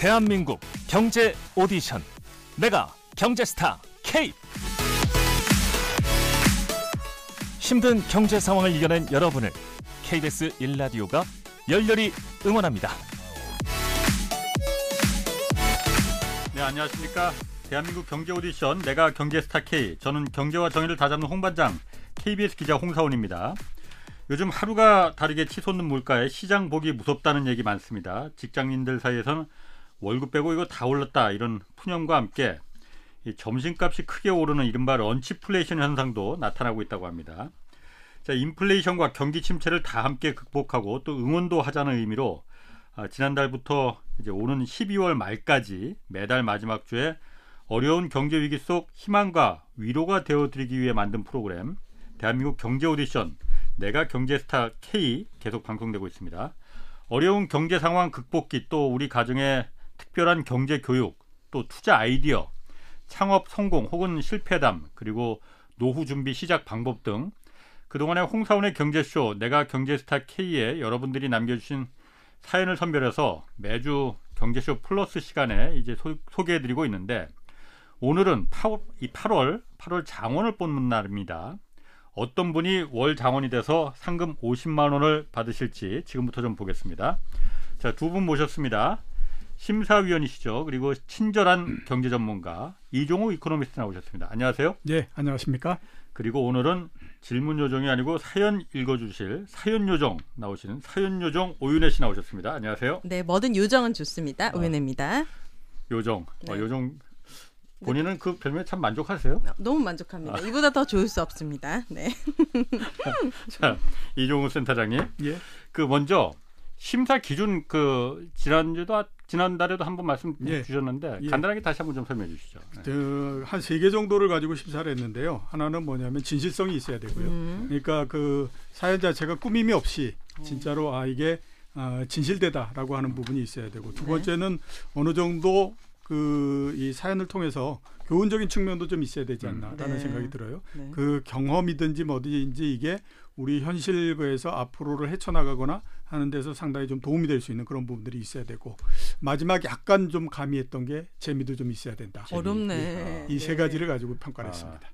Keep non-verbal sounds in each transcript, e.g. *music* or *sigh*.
대한민국 경제 오디션 내가 경제스타 K 힘든 경제 상황을 이겨낸 여러분을 KBS 1라디오가 열렬히 응원합니다. 네, 안녕하십니까. 대한민국 경제 오디션 내가 경제스타 K. 저는 경제와 정의를 다잡는 홍반장 KBS 기자 홍사원입니다. 요즘 하루가 다르게 치솟는 물가에 시장 보기 무섭다는 얘기 많습니다. 직장인들 사이에서는 월급 빼고 이거 다 올랐다 이런 푸념과 함께 이 점심값이 크게 오르는 이른바 런치플레이션 현상도 나타나고 있다고 합니다. 자, 인플레이션과 경기 침체를 다 함께 극복하고 또 응원도 하자는 의미로 아, 지난달부터 이제 오는 12월 말까지 매달 마지막 주에 어려운 경제 위기 속 희망과 위로가 되어드리기 위해 만든 프로그램 대한민국 경제 오디션 내가 경제스타 K 계속 방송되고 있습니다. 어려운 경제 상황 극복기 또 우리 가정의 특별한 경제 교육 또 투자 아이디어 창업 성공 혹은 실패담 그리고 노후 준비 시작 방법 등 그동안의 홍사원의 경제쇼 내가 경제스타 K에 여러분들이 남겨주신 사연을 선별해서 매주 경제쇼 플러스 시간에 이제 소, 개해드리고 있는데 오늘은 8월, 이 8월 8월 장원을 뽑는 날입니다. 어떤 분이 월 장원이 돼서 상금 50만 원을 받으실지 지금부터 좀 보겠습니다. 자, 두 분 모셨습니다. 심사위원이시죠. 그리고 친절한 경제 전문가 이종우 이코노미스트 나오셨습니다. 안녕하세요. 네, 안녕하십니까? 그리고 오늘은 질문 요정이 아니고 사연 읽어주실 사연 요정 나오시는 사연 요정 오윤혜 씨 나오셨습니다. 안녕하세요. 네, 뭐든 요정은 좋습니다. 아, 오윤혜입니다. 요정, 어, 네. 어, 요정 본인은 그 별명 참 만족하세요? 너무 만족합니다. 아. 이보다 더 좋을 수 없습니다. 네. *laughs* 자, 이종우 센터장님. 예. 그 먼저 심사 기준 그 지난주도 지난달에도 한번 말씀 예. 주셨는데 예. 간단하게 다시 한번 좀 설명해 주시죠. 네. 한세 개 정도를 가지고 심사를 했는데요. 하나는 뭐냐면 진실성이 있어야 되고요. 음. 그러니까 그 사연 자체가 꾸밈이 없이 진짜로 아 이게 아, 진실되다라고 하는 부분이 있어야 되고 두 네. 번째는 네. 어느 정도 그 이 사연을 통해서 교훈적인 측면도 좀 있어야 되지 않나라는 음. 네. 생각이 들어요. 네. 그 경험이든지 뭐든지 이게 우리 현실에서 앞으로를 헤쳐나가거나 하는 데서 상당히 좀 도움이 될 수 있는 그런 부분들이 있어야 되고 마지막 약간 좀 가미했던 게 재미도 좀 있어야 된다. 어렵네. 이세 네. 가지를 가지고 평가를 아, 했습니다.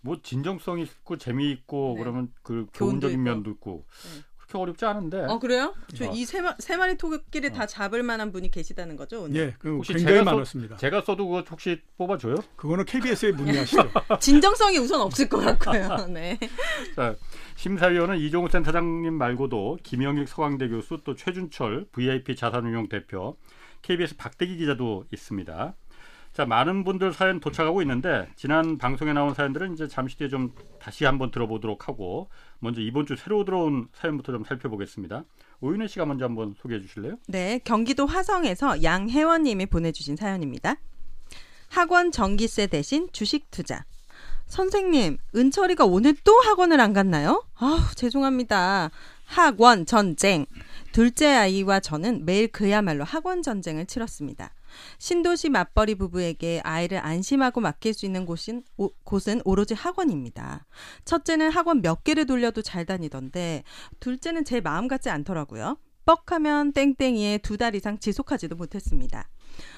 뭐 진정성 있고 재미있고 네. 그러면 그 교훈적인 면도 있고 네. 그렇게 어렵지 않은데. 어 그래요? 저 이세 어. 세 마리 토끼를 어. 다 잡을 만한 분이 계시다는 거죠? 오늘? 예, 그 혹시 굉장히 제가 많았습니다. 써, 제가 써도 그거 혹시 뽑아줘요? 그거는 KBS에 문의하시죠. *laughs* 진정성이 우선 없을 것 같고요. *laughs* 네. 자, 심사위원은 이종우 센터장님 말고도 김영익 서강대 교수 또 최준철 VIP 자산운용 대표 KBS 박대기 기자도 있습니다. 자 많은 분들 사연 도착하고 있는데 지난 방송에 나온 사연들은 이제 잠시 뒤에 좀 다시 한번 들어보도록 하고 먼저 이번 주 새로 들어온 사연부터 좀 살펴보겠습니다. 오윤혜 씨가 먼저 한번 소개해 주실래요? 네, 경기도 화성에서 양혜원 님이 보내주신 사연입니다. 학원 전기세 대신 주식 투자. 선생님, 은철이가 오늘 또 학원을 안 갔나요? 아우, 죄송합니다. 학원 전쟁. 둘째 아이와 저는 매일 그야말로 학원 전쟁을 치렀습니다. 신도시 맞벌이 부부에게 아이를 안심하고 맡길 수 있는 곳은, 오, 곳은 오로지 학원입니다. 첫째는 학원 몇 개를 돌려도 잘 다니던데, 둘째는 제 마음 같지 않더라고요. 뻑하면 땡땡이에 두 달 이상 지속하지도 못했습니다.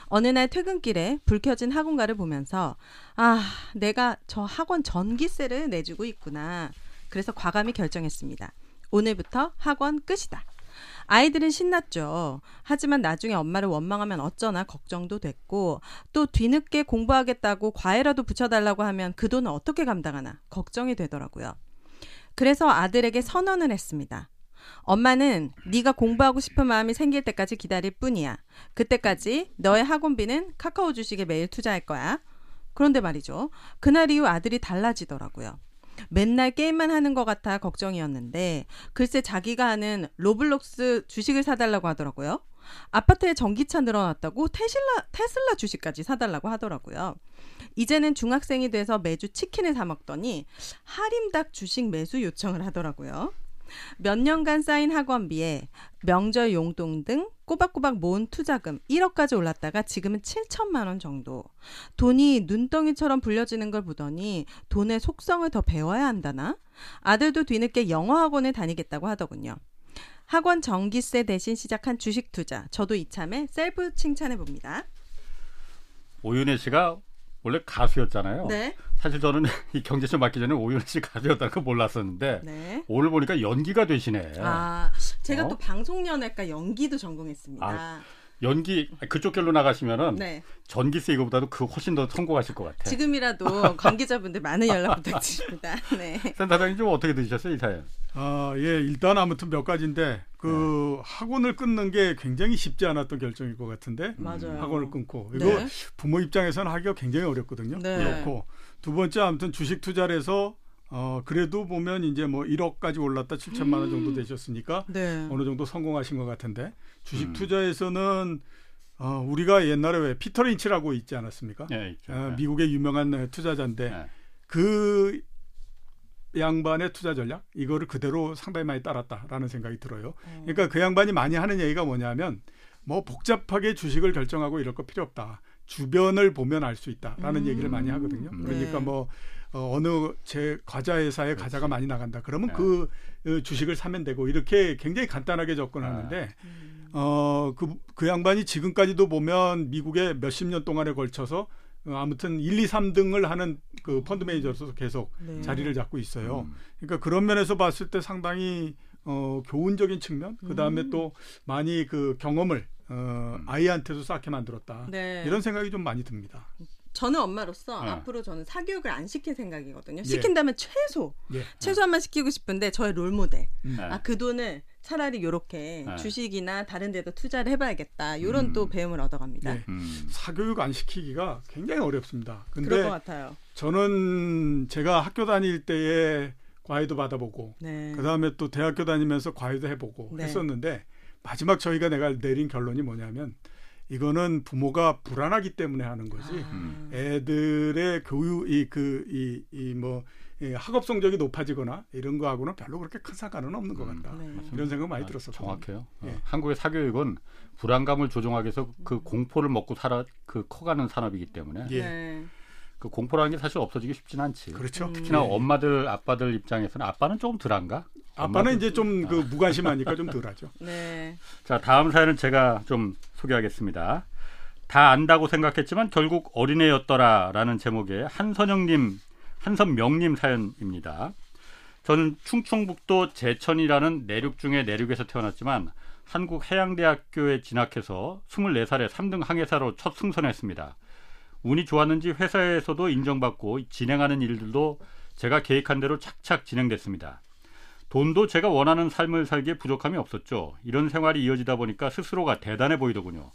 어느 날 퇴근길에 불 켜진 학원가를 보면서 아, 내가 저 학원 전기세를 내주고 있구나. 그래서 과감히 결정했습니다. 오늘부터 학원 끝이다. 아이들은 신났죠. 하지만 나중에 엄마를 원망하면 어쩌나 걱정도 됐고 또 뒤늦게 공부하겠다고 과외라도 붙여달라고 하면 그 돈은 어떻게 감당하나 걱정이 되더라고요. 그래서 아들에게 선언을 했습니다. 엄마는 네가 공부하고 싶은 마음이 생길 때까지 기다릴 뿐이야. 그때까지 너의 학원비는 카카오 주식에 매일 투자할 거야. 그런데 말이죠. 그날 이후 아들이 달라지더라고요. 맨날 게임만 하는 것 같아 걱정이었는데 글쎄 자기가 하는 로블록스 주식을 사달라고 하더라고요. 아파트에 전기차 늘어났다고 테슬라 테슬라 주식까지 사달라고 하더라고요. 이제는 중학생이 돼서 매주 치킨을 사 먹더니 하림닭 주식 매수 요청을 하더라고요. 몇 년간 쌓인 학원비에 명절 용돈 등 꼬박꼬박 모은 투자금 1억까지 올랐다가 지금은 7천만 원 정도. 돈이 눈덩이처럼 불려지는 걸 보더니 돈의 속성을 더 배워야 한다나? 아들도 뒤늦게 영어 학원에 다니겠다고 하더군요. 학원 전기세 대신 시작한 주식 투자. 저도 이참에 셀프 칭찬해 봅니다. 오윤혜 씨가 원래 가수였잖아요. 네. 사실 저는 *laughs* 이 경제쇼 맡기 전에 오윤혜 씨 가수였다는 거 몰랐었는데 네. 오늘 보니까 연기가 되시네. 아, 제가 어? 또 방송연예과 연기도 전공했습니다. 아, 연기 그쪽 결로 나가시면은 네. 전기세 이거보다도 그 훨씬 더 성공하실 것 같아. 지금이라도 *laughs* 관계자분들 많은 연락 부탁드립니다. 네. 센터장님 좀 어떻게 드셨어요 이 사연? 아, 예, 일단 아무튼 몇 가지인데 그 네. 학원을 끊는 게 굉장히 쉽지 않았던 결정일 것 같은데 맞아요. 학원을 끊고 이거 네. 부모 입장에서는 하기가 굉장히 어렵거든요. 네. 그렇고 두 번째 아무튼 주식 투자를 해서 어 그래도 보면 이제 뭐 1억까지 올랐다 7천만 원 정도 되셨으니까 네. 어느 정도 성공하신 것 같은데 주식 음. 투자에서는 어 우리가 옛날에 왜 피터 린치라고 있지 않았습니까? 예, 있죠. 어, 네. 미국의 유명한 어, 투자자인데 네. 그 양반의 투자 전략 이거를 그대로 상당히 많이 따랐다라는 생각이 들어요. 그러니까 그 양반이 많이 하는 얘기가 뭐냐면 뭐 복잡하게 주식을 결정하고 이럴 거 필요 없다. 주변을 보면 알 수 있다라는 음. 얘기를 많이 하거든요. 음. 그러니까 네. 뭐 어, 어느 제 과자 회사에 과자가 많이 나간다. 그러면 네. 그 어, 주식을 사면 되고 이렇게 굉장히 간단하게 접근하는데 음. 어, 그, 그 양반이 지금까지도 보면 미국에 몇십 년 동안에 걸쳐서 어, 아무튼 1, 2, 3등을 하는 그 펀드 매니저로서 계속 네. 자리를 잡고 있어요. 음. 그러니까 그런 면에서 봤을 때 상당히 어, 교훈적인 측면, 그 다음에 음. 또 많이 그 경험을 어, 음. 아이한테도 쌓게 만들었다. 네. 이런 생각이 좀 많이 듭니다. 저는 엄마로서 네. 앞으로 저는 사교육을 안 시킬 생각이거든요. 예. 시킨다면 최소 예. 최소한만 시키고 싶은데 저의 롤 모델. 음. 네. 아그 돈을 차라리 요렇게 네. 주식이나 다른 데도 투자를 해봐야겠다. 요런 음. 또 배움을 얻어갑니다. 예. 음. 사교육 안 시키기가 굉장히 어렵습니다. 그럴 것 근데 같아요. 저는 제가 학교 다닐 때에 과외도 받아보고 네. 그 다음에 또 대학교 다니면서 과외도 해보고 네. 했었는데 마지막 저희가 내가 내린 결론이 뭐냐면 이거는 부모가 불안하기 때문에 하는 거지 음. 아. 애들의 교육 이 그 이 이뭐 학업 성적이 높아지거나 이런 거하고는 별로 그렇게 큰 상관은 없는 것 음. 같다 네. 이런 생각 많이 아, 들었었어요. 정확해요. 어, 예. 한국의 사교육은 불안감을 조종하기 위해서 그 공포를 먹고 살아 그 커가는 산업이기 때문에 예. 네. 그 공포라는 게 사실 없어지기 쉽진 않지. 그렇죠. 음. 특히나 예. 엄마들 아빠들 입장에서는 아빠는 조금 덜한가? 아빠는 이제 좀그 무관심하니까 좀 덜하죠. *laughs* 네. 자 다음 사연은 제가 좀 소개하겠습니다. 다 안다고 생각했지만 결국 어린애였더라라는 제목의 한선영님, 한선명님 사연입니다. 저는 충청북도 제천이라는 내륙 중의 내륙에서 태어났지만 한국해양대학교에 진학해서 24살에 3등 항해사로 첫 승선했습니다. 운이 좋았는지 회사에서도 인정받고 진행하는 일들도 제가 계획한 대로 착착 진행됐습니다. 돈도 제가 원하는 삶을 살기에 부족함이 없었죠. 이런 생활이 이어지다 보니까 스스로가 대단해 보이더군요.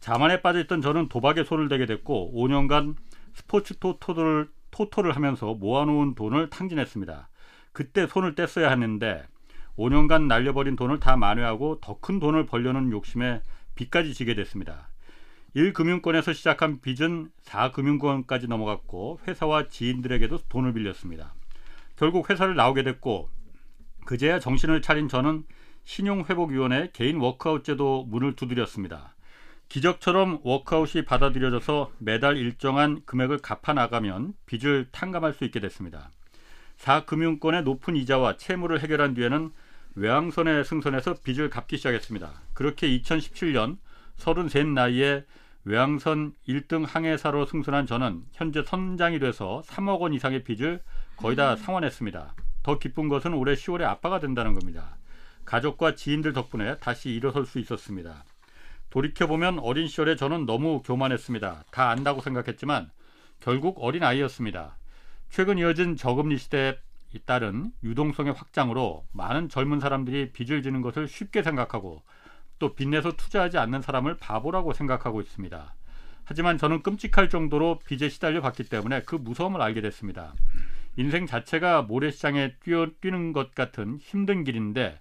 자만에 빠져있던 저는 도박에 손을 대게 됐고 5년간 스포츠 토토를, 토토를 하면서 모아놓은 돈을 탕진했습니다. 그때 손을 뗐어야 했는데 5년간 날려버린 돈을 다 만회하고 더 큰 돈을 벌려는 욕심에 빚까지 지게 됐습니다. 1금융권에서 시작한 빚은 4금융권까지 넘어갔고 회사와 지인들에게도 돈을 빌렸습니다. 결국 회사를 나오게 됐고 그제야 정신을 차린 저는 신용회복위원회 개인 워크아웃 제도 문을 두드렸습니다. 기적처럼 워크아웃이 받아들여져서 매달 일정한 금액을 갚아 나가면 빚을 탕감할 수 있게 됐습니다. 4금융권의 높은 이자와 채무를 해결한 뒤에는 외항선에 승선해서 빚을 갚기 시작했습니다. 그렇게 2017년 33 나이에 외항선 1등 항해사로 승선한 저는 현재 선장이 돼서 3억 원 이상의 빚을 거의 다 상환했습니다. 더 기쁜 것은 올해 10월에 아빠가 된다는 겁니다. 가족과 지인들 덕분에 다시 일어설 수 있었습니다. 돌이켜보면 어린 시절에 저는 너무 교만했습니다. 다 안다고 생각했지만 결국 어린 아이였습니다. 최근 이어진 저금리 시대에 따른 유동성의 확장으로 많은 젊은 사람들이 빚을 지는 것을 쉽게 생각하고 또 빚내서 투자하지 않는 사람을 바보라고 생각하고 있습니다. 하지만 저는 끔찍할 정도로 빚에 시달려 봤기 때문에 그 무서움을 알게 됐습니다. 인생 자체가 모래시장에 뛰어, 뛰는 것 같은 힘든 길인데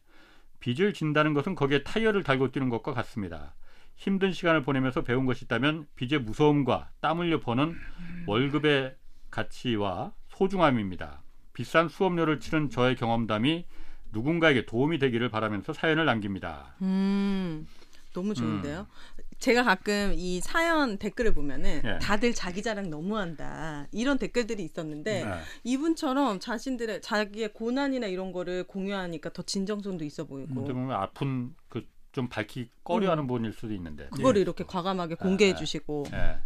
빚을 진다는 것은 거기에 타이어를 달고 뛰는 것과 같습니다. 힘든 시간을 보내면서 배운 것이 있다면 빚의 무서움과 땀 흘려 버는 월급의 가치와 소중함입니다. 비싼 수업료를 치른 저의 경험담이 누군가에게 도움이 되기를 바라면서 사연을 남깁니다. 음. 너무 좋은데요. 제가 가끔 이 사연 댓글을 보면은 예. 다들 자기 자랑 너무한다 이런 댓글들이 있었는데 네. 이분처럼 자신들의 자기의 고난이나 이런 거를 공유하니까 더 진정성도 있어 보이고 보면 아픈 그 좀 밝히 꺼려하는 분일 수도 있는데. 그거를 예. 이렇게 과감하게 공개해 아, 주시고 예.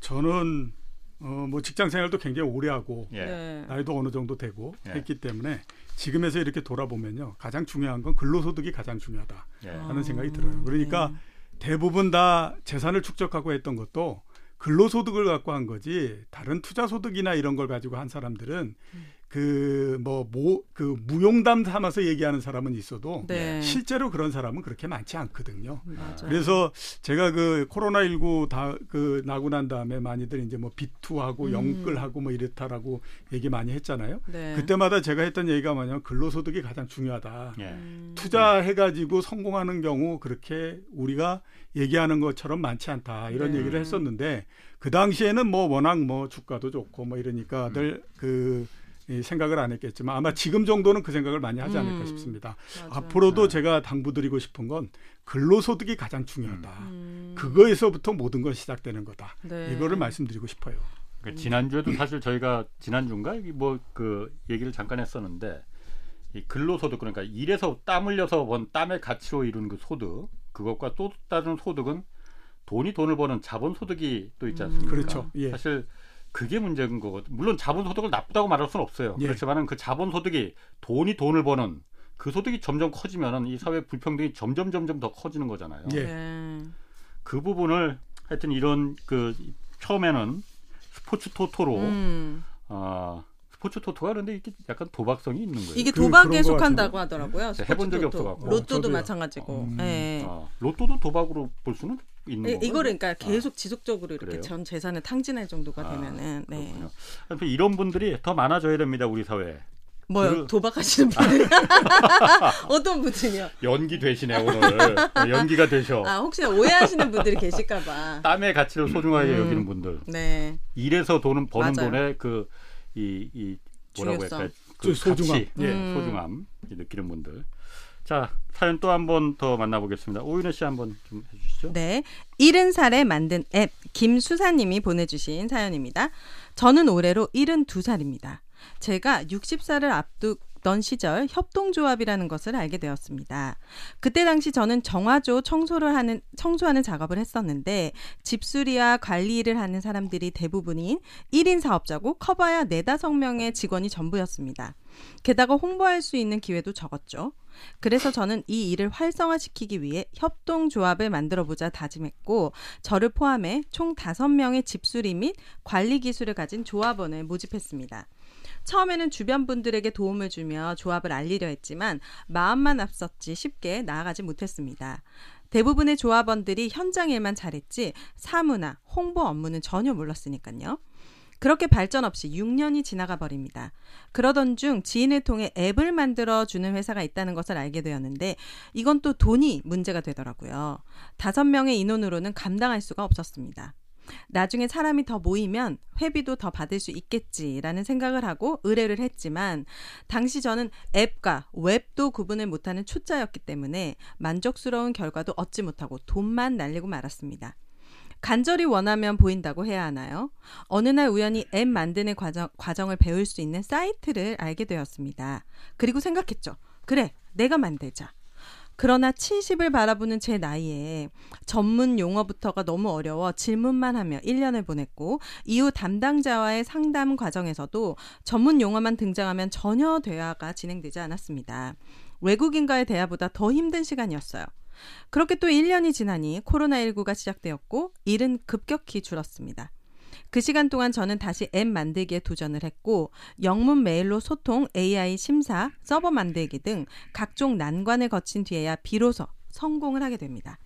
저는 어, 뭐 직장 생활도 굉장히 오래 하고 예. 네. 나이도 어느 정도 되고 예. 했기 때문에 지금에서 이렇게 돌아보면요 가장 중요한 건 근로소득이 가장 중요하다 예. 하는 생각이 아, 들어요. 그러니까 네. 대부분 다 재산을 축적하고 했던 것도 근로소득을 갖고 한 거지 다른 투자소득이나 이런 걸 가지고 한 사람들은 음. 그뭐모그 무용담 삼아서 얘기하는 사람은 있어도 네. 실제로 그런 사람은 그렇게 많지 않거든요. 맞아요. 그래서 제가 그 코로나 19 다 그 나고 난 다음에 많이들 이제 뭐 비투하고 음. 영끌하고 뭐 이렇다라고 얘기 많이 했잖아요. 네. 그때마다 제가 했던 얘기가 뭐냐면 근로소득이 가장 중요하다. 예. 음. 투자해가지고 성공하는 경우 그렇게 우리가 얘기하는 것처럼 많지 않다 이런 네. 얘기를 했었는데 그 당시에는 뭐 워낙 뭐 주가도 좋고 뭐 이러니까들 그이 생각을 안 했겠지만 아마 지금 정도는 그 생각을 많이 하지 않을까 음. 싶습니다. 맞아요. 앞으로도 네. 제가 당부드리고 싶은 건 근로소득이 가장 중요하다. 음. 그거에서부터 모든 것이 시작되는 거다. 네. 이거를 말씀드리고 싶어요. 그 지난주에도 사실 저희가 지난주인가 뭐 그 얘기를 잠깐 했었는데 이 근로소득 그러니까 일해서 땀 흘려서 번 땀의 가치로 이룬 그 소득 그것과 또 다른 소득은 돈이 돈을 버는 자본소득이 또 있지 않습니까? 그렇죠. 예. 사실 그게 문제인 거거든. 물론 자본소득을 나쁘다고 말할 수는 없어요. 예. 그렇지만은 그 자본소득이 돈이 돈을 버는 그 소득이 점점 커지면은 이 사회 불평등이 점점 점점 더 커지는 거잖아요. 예. 네. 그 부분을 하여튼 이런 그 처음에는 스포츠 토토로 음. 아 스포츠 토토가 그런데 이게 약간 도박성이 있는 거예요. 이게 그- 도박에 속한다고 하더라고요. 제가 해본 적이. 없어갖고. 로또도 저도요. 마찬가지고. 음. 네. 아, 로또도 도박으로 볼 수는 있는 이- 거예요. 이거를 그러니까 계속 지속적으로 이렇게 그래요? 전 재산을 탕진할 정도가 아, 되면은 네. 그렇군요. 이런 분들이 더 많아져야 됩니다 우리 사회에. 뭐요? 그- 도박하시는 *laughs* 분들 *laughs* 어떤 분들이요? 연기 되시네 오늘 어, 연기가 되셔. 아 혹시 오해하시는 분들이 계실까봐. 땀의 가치를 소중하게 음. 여기는 분들. 네. 일에서 돈은 버는 맞아요. 돈의 그 이 이 뭐라고 중요성. 할까 그저 소중함. 가치, 예, 음. 소중함 느끼는 분들. 자 사연 또 한 번 더 만나보겠습니다. 오윤혜 씨 한 번 좀 해주시죠. 네. 일흔 살에 만든 앱 김수사님이 보내주신 사연입니다. 저는 올해로 72살입니다. 제가 60살을 앞두 던 시절 협동조합이라는 것을 알게 되었습니다. 그때 당시 저는 정화조 청소를 하는 청소하는 작업을 했었는데 집수리와 관리 일을 하는 사람들이 대부분인 1인 사업자고 커봐야 4, 5명의 직원이 전부였습니다. 게다가 홍보할 수 있는 기회도 적었죠. 그래서 저는 이 일을 활성화시키기 위해 협동조합을 만들어보자 다짐했고 저를 포함해 총 5명의 집수리 및 관리 기술을 가진 조합원을 모집했습니다. 처음에는 주변 분들에게 도움을 주며 조합을 알리려 했지만 마음만 앞섰지 쉽게 나아가지 못했습니다. 대부분의 조합원들이 현장 일만 잘했지 사무나 홍보 업무는 전혀 몰랐으니까요. 그렇게 발전 없이 6년이 지나가 버립니다. 그러던 중 지인을 통해 앱을 만들어 주는 회사가 있다는 것을 알게 되었는데 이건 또 돈이 문제가 되더라고요. 다섯 명의 인원으로는 감당할 수가 없었습니다. 나중에 사람이 더 모이면 회비도 더 받을 수 있겠지라는 생각을 하고 의뢰를 했지만 당시 저는 앱과 웹도 구분을 못하는 초짜였기 때문에 만족스러운 결과도 얻지 못하고 돈만 날리고 말았습니다. 간절히 원하면 보인다고 해야 하나요? 어느 날 우연히 앱 만드는 과정, 과정을 배울 수 있는 사이트를 알게 되었습니다. 그리고 생각했죠. 그래, 내가 만들자. 그러나 70을 바라보는 제 나이에 전문 용어부터가 너무 어려워 질문만 하며 1년을 보냈고 이후 담당자와의 상담 과정에서도 전문 용어만 등장하면 전혀 대화가 진행되지 않았습니다. 외국인과의 대화보다 더 힘든 시간이었어요. 그렇게 또 1년이 지나니 코로나19가 시작되었고 일은 급격히 줄었습니다. 그 시간 동안 저는 다시 앱 만들기에 도전을 했고 영문 메일로 소통, AI 심사, 서버 만들기 등 각종 난관을 거친 뒤에야 비로소 성공을 하게 됩니다.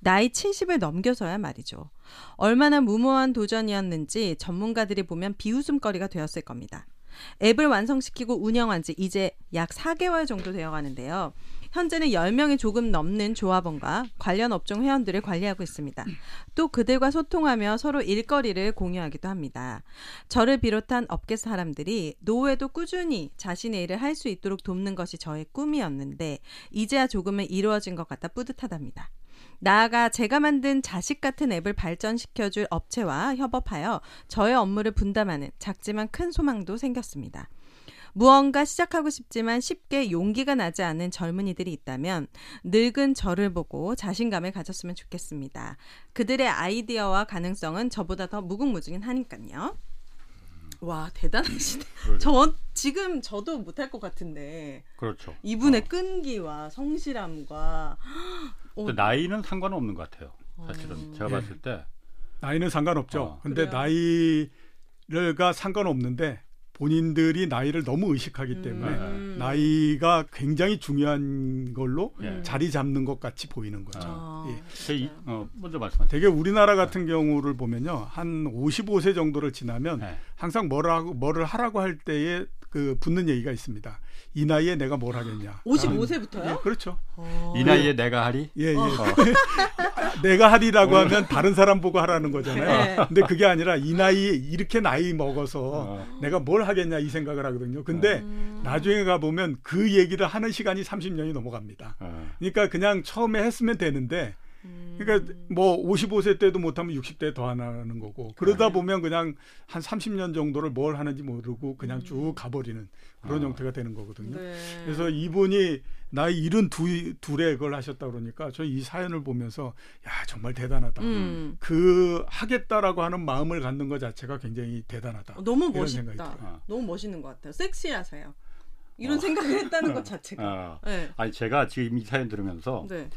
나이 70을 넘겨서야 말이죠. 얼마나 무모한 도전이었는지 전문가들이 보면 비웃음거리가 되었을 겁니다. 앱을 완성시키고 운영한 지 이제 약 4개월 정도 되어 가는데요. 현재는 10명이 조금 넘는 조합원과 관련 업종 회원들을 관리하고 있습니다. 또 그들과 소통하며 서로 일거리를 공유하기도 합니다. 저를 비롯한 업계 사람들이 노후에도 꾸준히 자신의 일을 할 수 있도록 돕는 것이 저의 꿈이었는데 이제야 조금은 이루어진 것 같아 뿌듯하답니다. 나아가 제가 만든 자식 같은 앱을 발전시켜줄 업체와 협업하여 저의 업무를 분담하는 작지만 큰 소망도 생겼습니다. 무언가 시작하고 싶지만 쉽게 용기가 나지 않는 젊은이들이 있다면 늙은 저를 보고 자신감을 가졌으면 좋겠습니다. 그들의 아이디어와 가능성은 저보다 더 무궁무진한 하니까요. 와 대단하시네. 저 지금 저도 못할 것 같은데 그렇죠. 이분의 어. 끈기와 성실함과 *gasps* 어, 나이는 상관없는 것 같아요. 사실은 어. 제가 예. 봤을 때 나이는 상관없죠. 어. 근데 그래요? 나이가 상관없는데 본인들이 나이를 너무 의식하기 때문에 음. 나이가 굉장히 중요한 걸로 예. 자리 잡는 것 같이 보이는 거죠. 아, 예. 제 이, 어, 먼저 말씀하세요. 되게 우리나라 같은 경우를 보면요. 한 55세 정도를 지나면 네. 항상 뭐라고 뭐를 하라고 할 때에 그 붙는 얘기가 있습니다. 이 나이에 내가 뭘 하겠냐. 55세부터요? 예, 그렇죠. 아. 이 나이에 내가 하리? 예, 예. 어. *laughs* 내가 하리라고 하면 다른 사람 보고 하라는 거잖아요. 네. 근데 그게 아니라 이 나이에 이렇게 나이 먹어서 어. 내가 뭘 하겠냐 이 생각을 하거든요. 근데 음. 나중에 가 보면 그 얘기를 하는 시간이 30년이 넘어갑니다. 어. 그러니까 그냥 처음에 했으면 되는데 음. 그러니까 뭐 55세 때도 못하면 60대 더 하는 거고 그러다 네. 보면 그냥 한 30년 정도를 뭘 하는지 모르고 그냥 쭉 가버리는 그런 어. 형태가 되는 거거든요. 네. 그래서 이분이 나이 일흔 두, 둘에 그걸 하셨다 그러니까 저 이 사연을 보면서 야 정말 대단하다. 음. 그 하겠다라고 하는 마음을 갖는 것 자체가 굉장히 대단하다. 어, 너무 멋있다. 어. 너무 멋있는 것 같아요. 섹시하세요. 이런 어. 생각을 했다는 *laughs* 것 자체가. 어. 네. 아니 제가 지금 이 사연 들으면서 네.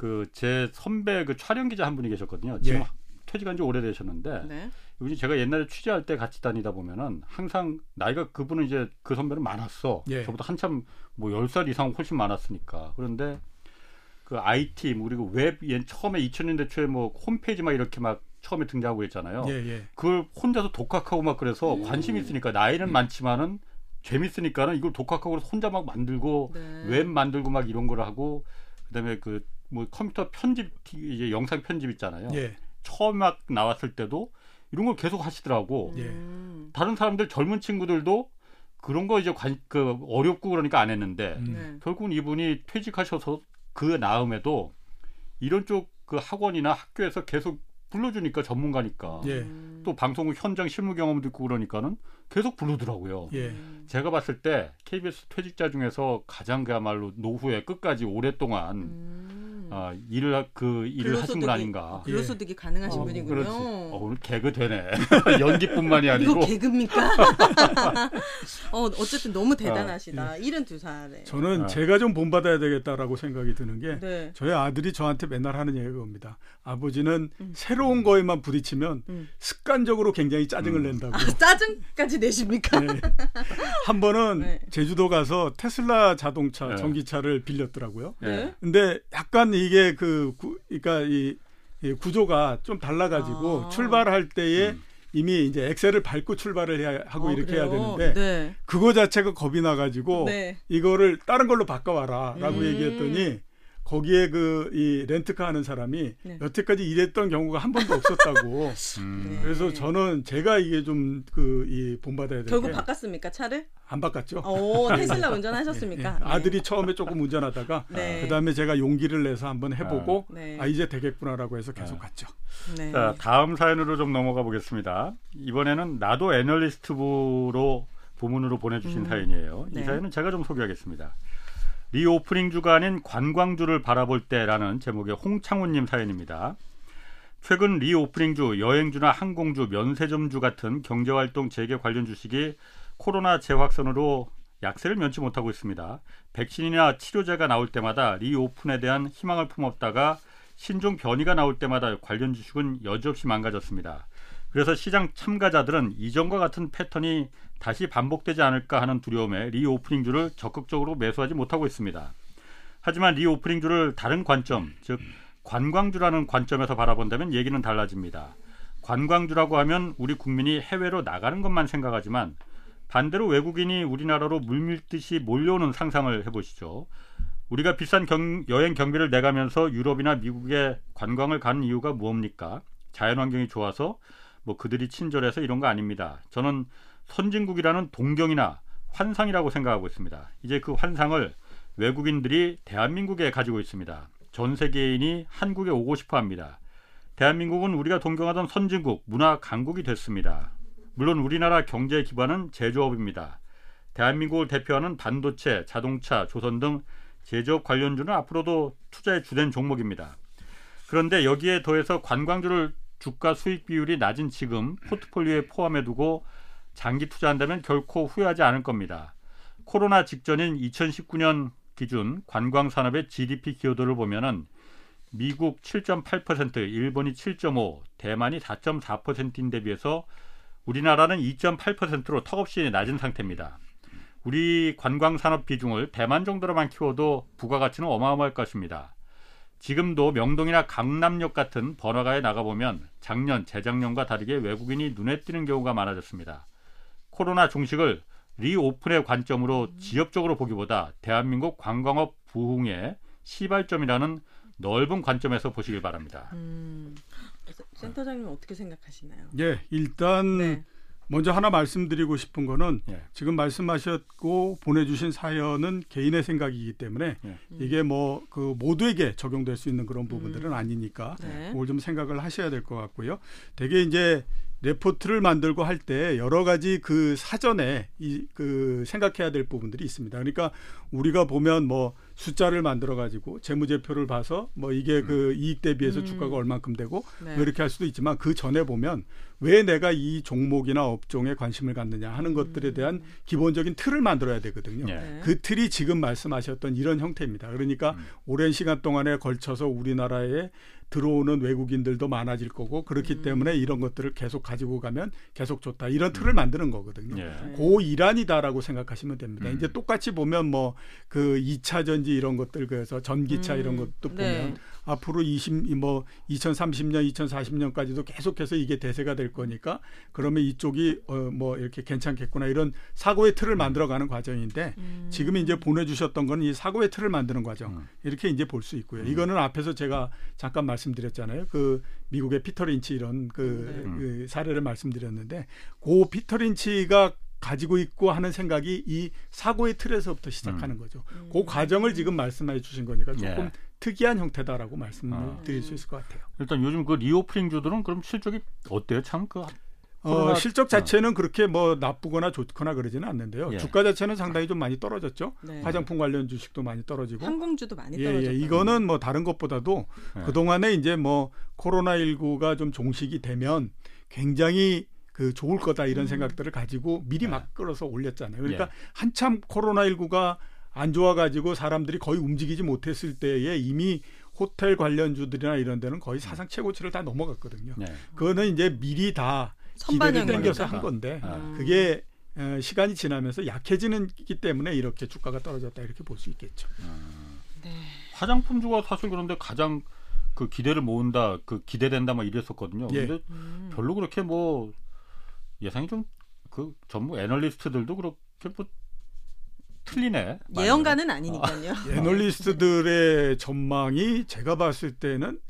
그 제 선배 그 촬영 기자 한 분이 계셨거든요. 지금 예. 퇴직한 지 오래되셨는데 네. 이분이 제가 옛날에 취재할 때 같이 다니다 보면은 항상 나이가 그분은 이제 그 선배는 많았어. 예. 저보다 한참 뭐 10살 이상 훨씬 많았으니까. 그런데 그 IT 뭐 그리고 웹옛 처음에 2000년대 초에 뭐 홈페이지 막 이렇게 막 처음에 등장하고 했잖아요. 예, 예. 그걸 혼자서 독학하고 막 그래서 음. 관심 있으니까 나이는 많지만은 재밌으니까는 이걸 독학하고 혼자 막 만들고 네. 웹 만들고 막 이런 걸 하고 그다음에 그 뭐 컴퓨터 편집 이제 영상 편집 있잖아요. 예. 처음 막 나왔을 때도 이런 걸 계속 하시더라고. 예. 음. 다른 사람들 젊은 친구들도 그런 거 이제 관, 그 어렵고 그러니까 안 했는데 음. 네. 결국은 이분이 퇴직하셔서 그 나음에도 이런 쪽 그 학원이나 학교에서 계속 불러주니까 전문가니까 예. 음. 또 방송 현장 실무 경험도 있고 그러니까는 계속 부르더라고요. 예. 음. 제가 봤을 때 KBS 퇴직자 중에서 가장 그야말로 노후에 끝까지 오랫동안 음. 아, 일을 하- 그 일을 하신 분 근로소득이- 아닌가. 근로소득이 가능하신 어, 분이군요. 그렇지. 어, 오늘 개그 되네. *laughs* 연기뿐만이 아니고. 이거 개그입니까? *laughs* 어, 어쨌든 너무 대단하시다. 72살에. 저는 아. 제가 좀 본받아야 되겠다라고 생각이 드는 게 네. 저희 아들이 저한테 맨날 하는 얘기가 겁니다. 아버지는 음. 새로운 거에만 부딪히면 음. 습관적으로 굉장히 짜증을 음. 낸다고. 아, 짜증까지 내십니까? 네. 한 번은 네. 제주도 가서 테슬라 자동차 네. 전기차를 빌렸더라고요. 예. 네. 근데 약간 이게 그 구, 그러니까 이, 이 구조가 좀 달라가지고 아. 출발할 때에 음. 이미 이제 엑셀을 밟고 출발을 해야 하고 어, 이렇게 해야 그래요? 되는데 네. 그거 자체가 겁이 나가지고 네. 이거를 다른 걸로 바꿔와라라고 음. 얘기했더니 거기에 그 이 렌트카 하는 사람이 네. 여태까지 일했던 경우가 한 번도 없었다고. *laughs* 음. 네. 그래서 저는 제가 이게 좀 그 이 본받아야 결국 될게안 바꿨습니까 차를? 바꿨죠. 오 테슬라 예, 운전하셨습니까? 예. 아들이 처음에 조금 운전하다가 *laughs* 네. 그다음에 제가 용기를 내서 한번 해보고 네. 아 이제 되겠구나라고 해서 계속 아. 갔죠. 네. 자, 다음 사연으로 좀 넘어가 보겠습니다. 이번에는 나도 애널리스트부로 부문으로 보내주신 음. 사연이에요. 이 네. 사연은 제가 좀 소개하겠습니다. reopening 아닌 관광주를 바라볼 때라는 제목의 홍창훈님 사연입니다. 최근 reopening주, 여행주나 항공주, 면세점주 같은 경제활동 재개 관련 주식이 코로나 재확산으로 약세를 면치 못하고 있습니다. 백신이나 치료제가 나올 때마다 reopen에 대한 희망을 품었다가 신종 변이가 나올 때마다 관련 주식은 여지없이 망가졌습니다. 그래서 시장 참가자들은 이전과 같은 패턴이 다시 반복되지 않을까 하는 두려움에 reopening주를 적극적으로 매수하지 못하고 있습니다. 하지만 reopening주를 다른 관점, 즉 관광주라는 관점에서 바라본다면 얘기는 달라집니다. 관광주라고 하면 우리 국민이 해외로 나가는 것만 생각하지만 반대로 외국인이 우리나라로 물밀듯이 몰려오는 상상을 해보시죠. 우리가 비싼 경- 여행 경비를 내가면서 유럽이나 미국에 관광을 가는 이유가 무엇입니까? 자연환경이 좋아서 뭐 그들이 친절해서 이런 거 아닙니다. 저는 선진국이라는 동경이나 환상이라고 생각하고 있습니다. 이제 그 환상을 외국인들이 대한민국에 가지고 있습니다. 전 세계인이 한국에 오고 싶어 합니다. 대한민국은 우리가 동경하던 선진국, 문화 강국이 됐습니다. 물론 우리나라 경제 기반은 제조업입니다. 대한민국을 대표하는 반도체, 자동차, 조선 등 제조업 관련주는 앞으로도 투자의 주된 종목입니다. 그런데 여기에 더해서 관광주를 주가 수익 비율이 낮은 지금 포트폴리오에 포함해 두고 장기 투자한다면 결코 후회하지 않을 겁니다. 코로나 직전인 2019년 기준 관광 산업의 GDP 기여도를 보면은 미국 7.8%, 일본이 7.5, 대만이 4.4%인데 비해서 우리나라는 2.8%로 턱없이 낮은 상태입니다. 우리 관광 산업 비중을 대만 정도로만 키워도 부가가치는 어마어마할 것입니다. 지금도 명동이나 강남역 같은 번화가에 나가보면 작년, 재작년과 다르게 외국인이 눈에 띄는 경우가 많아졌습니다. 코로나 종식을 리오픈의 관점으로 지역적으로 보기보다 대한민국 관광업 부흥의 시발점이라는 넓은 관점에서 보시길 바랍니다. 음, 센터장님 어떻게 생각하시나요? 예, 일단 네. 먼저 하나 말씀드리고 싶은 거는 예. 지금 말씀하셨고 보내주신 사연은 개인의 생각이기 때문에 예. 이게 뭐 그 모두에게 적용될 수 있는 그런 부분들은 아니니까 네. 그걸 좀 생각을 하셔야 될 것 같고요. 되게 이제 레포트를 만들고 할 때 여러 가지 그 사전에 이 그 생각해야 될 부분들이 있습니다. 그러니까 우리가 보면 뭐 숫자를 만들어 가지고 재무제표를 봐서 뭐 이게 그 이익 대비해서 음. 주가가 얼만큼 되고 네. 뭐 이렇게 할 수도 있지만 그 전에 보면 왜 내가 이 종목이나 업종에 관심을 갖느냐 하는 것들에 대한 기본적인 틀을 만들어야 되거든요. 예. 네. 그 틀이 지금 말씀하셨던 이런 형태입니다. 그러니까 음. 오랜 시간 동안에 걸쳐서 우리나라에 들어오는 외국인들도 많아질 거고 그렇기 음. 때문에 이런 것들을 계속 가지고 가면 계속 좋다. 이런 틀을 만드는 거거든요. 예. 네. 고 일환이다라고 생각하시면 됩니다. 음. 이제 똑같이 보면 뭐 그 2차 전지 이런 것들 그래서 전기차 음. 이런 것도 네. 보면 앞으로 20, 뭐 2030년, 2040년까지도 계속해서 이게 대세가 될 거니까 그러면 이쪽이 어, 뭐 이렇게 괜찮겠구나 이런 사고의 틀을 만들어가는 과정인데 음. 지금 이제 보내주셨던 건 이 사고의 틀을 만드는 과정 음. 이렇게 이제 볼 수 있고요. 이거는 앞에서 제가 잠깐 말씀드렸잖아요. 그 미국의 피터 린치 이런 그, 네. 그 사례를 말씀드렸는데 그 피터 린치가 가지고 있고 하는 생각이 이 사고의 틀에서부터 시작하는 거죠. 음. 그 과정을 지금 말씀해 주신 거니까 조금 예. 특이한 형태다라고 말씀을 아. 드릴 수 있을 것 같아요. 일단 요즘 그 reopening 주들은 그럼 실적이 어때요? 참그 어, 실적 자체는 그렇게 뭐 나쁘거나 좋거나 그러지는 않는데요. 예. 주가 자체는 상당히 좀 많이 떨어졌죠. 네. 화장품 관련 주식도 많이 떨어지고. 항공주도 많이 예, 떨어졌다. 예. 이거는 뭐 다른 것보다도 예. 그동안에 이제 뭐 코로나 19가 좀 종식이 되면 굉장히 그 좋을 거다 이런 음. 생각들을 가지고 미리 네. 막 끌어서 올렸잖아요. 그러니까 예. 한참 코로나 19가 안 좋아 가지고 사람들이 거의 움직이지 못했을 때에 이미 호텔 관련주들이나 이런 데는 거의 사상 최고치를 다 넘어갔거든요. 네. 그거는 이제 미리 다 기대를 땡겨서. 한 건데 아. 음. 그게 어, 시간이 지나면서 약해지는 기 때문에 이렇게 주가가 떨어졌다 이렇게 볼 수 있겠죠. 네. 화장품주가 사실 그런데 가장 그 기대를 모은다, 그 기대된다 막 이랬었거든요. 예. 근데 음. 별로 그렇게 뭐 예상이 좀 그 전부 애널리스트들도 그렇게 뭐 틀리네. 예언가는 아니니까요. 애널리스트들의 전망이 제가 봤을 때는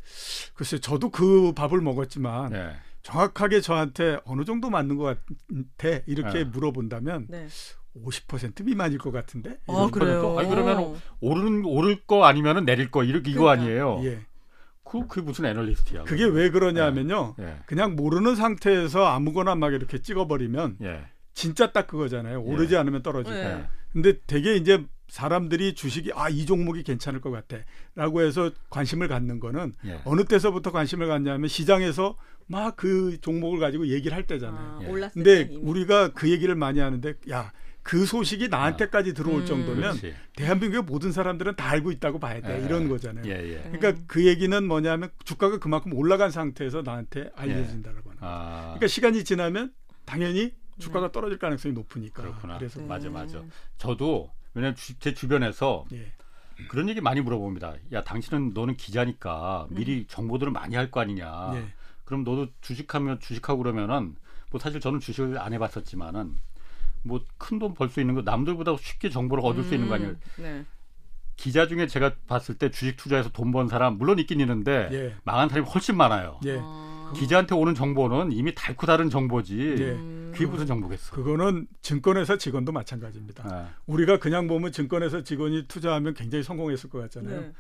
글쎄 저도 그 밥을 먹었지만 네. 정확하게 저한테 어느 정도 맞는 것 같아 이렇게 네. 물어본다면 네. 50% 미만일 것 같은데. 아, 그래요. 아니, 그러면 오르는 오를 거 아니면은 내릴 거 이렇게 이거 그러니까. 아니에요. 예. 그 그게 무슨 애널리스트야. 그게 왜 그러냐면요. 예. 그냥 모르는 상태에서 아무거나 막 이렇게 찍어버리면 예. 진짜 딱 그거잖아요. 오르지 않으면 떨어지고. 네. 예. 근데 되게 이제 사람들이 주식이 아 이 종목이 괜찮을 것 같아라고 해서 관심을 갖는 거는 예. 어느 때서부터 관심을 갖냐면 시장에서 막 그 종목을 가지고 얘기를 할 때잖아요. 아, 예. 올랐을 근데. 우리가 그 얘기를 많이 하는데 야 그 소식이 나한테까지 들어올 음. 정도면 그렇지. 대한민국의 모든 사람들은 다 알고 있다고 봐야 돼 예. 이런 거잖아요. 예, 예. 그러니까 그 얘기는 뭐냐면 주가가 그만큼 올라간 상태에서 나한테 알려진다라고 하는. 거예요. 아. 그러니까 시간이 지나면 당연히 주가가 떨어질 가능성이 높으니까. 그렇구나. 그래서 네. 맞아, 맞아. 저도 왜냐면 주- 제 주변에서 예. 그런 얘기 많이 물어봅니다. 야, 당신은 너는 기자니까 미리 정보들을 많이 할 거 아니냐. 예. 그럼 너도 주식하면 주식하고 그러면은 뭐 사실 저는 주식을 안 해봤었지만은 뭐 큰 돈 벌 수 있는 거 남들보다 쉽게 정보를 얻을 수 있는 거 아니에요. 네. 기자 중에 제가 봤을 때 주식 투자해서 돈 번 사람 물론 있긴 있는데 예. 망한 사람이 훨씬 많아요. 예. 아. 기자한테 오는 정보는 이미 달고 다른 정보지. 예. 음. 그게 무슨 정보겠어. 그거는 증권회사 직원도 마찬가지입니다. 아, 우리가 그냥 보면 증권회사 직원이 투자하면 굉장히 성공했을 것 같잖아요. 네.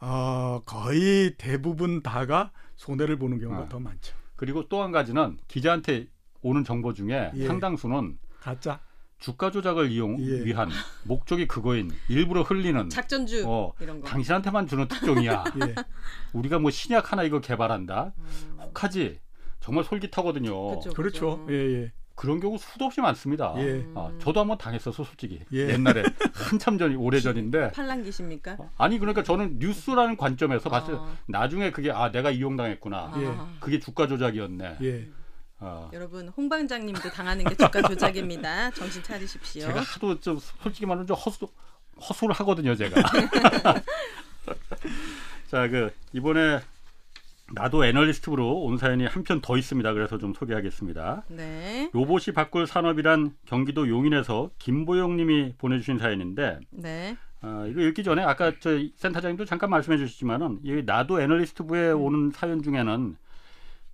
어, 거의 대부분 다가 손해를 보는 경우가 아. 더 많죠. 그리고 또 한 가지는 기자한테 오는 정보 중에 예. 상당수는 가짜. 주가 조작을 이용 예. 위한 목적이 그거인 일부러 흘리는 작전주 어, 이런 거. 당신한테만 주는 특종이야. *laughs* 예. 우리가 뭐 신약 하나 이거 개발한다. 음, 혹하지. 정말 솔깃하거든요. 그죠, 그렇죠. 그죠. 예, 예. 그런 경우 수도 없이 많습니다. 예. 아, 저도 한번 당했었어 솔직히 예. 옛날에 *laughs* 한참 전 오래 전인데 팔랑기십니까? 아니 그러니까 저는 뉴스라는 관점에서 봤어요. 아. 나중에 그게 아 내가 이용당했구나. 예. 아. 그게 주가 조작이었네. 예. 아, 여러분 홍반장님도 당하는 게 주가 조작입니다. *laughs* 정신 차리십시오. 제가 하도 좀 솔직히 말하면 좀 허수 허수를 하거든요 제가. *laughs* 자 그 이번에 나도 애널리스트로 온 사연이 한 편 더 있습니다. 그래서 좀 소개하겠습니다. 네, 로봇이 바꿀 산업이란 경기도 용인에서 김보영님이 보내주신 사연인데 네, 아, 이거 읽기 전에 아까 저 센터장님도 잠깐 말씀해 주셨지만은 이 나도 애널리스트부에 음. 오는 사연 중에는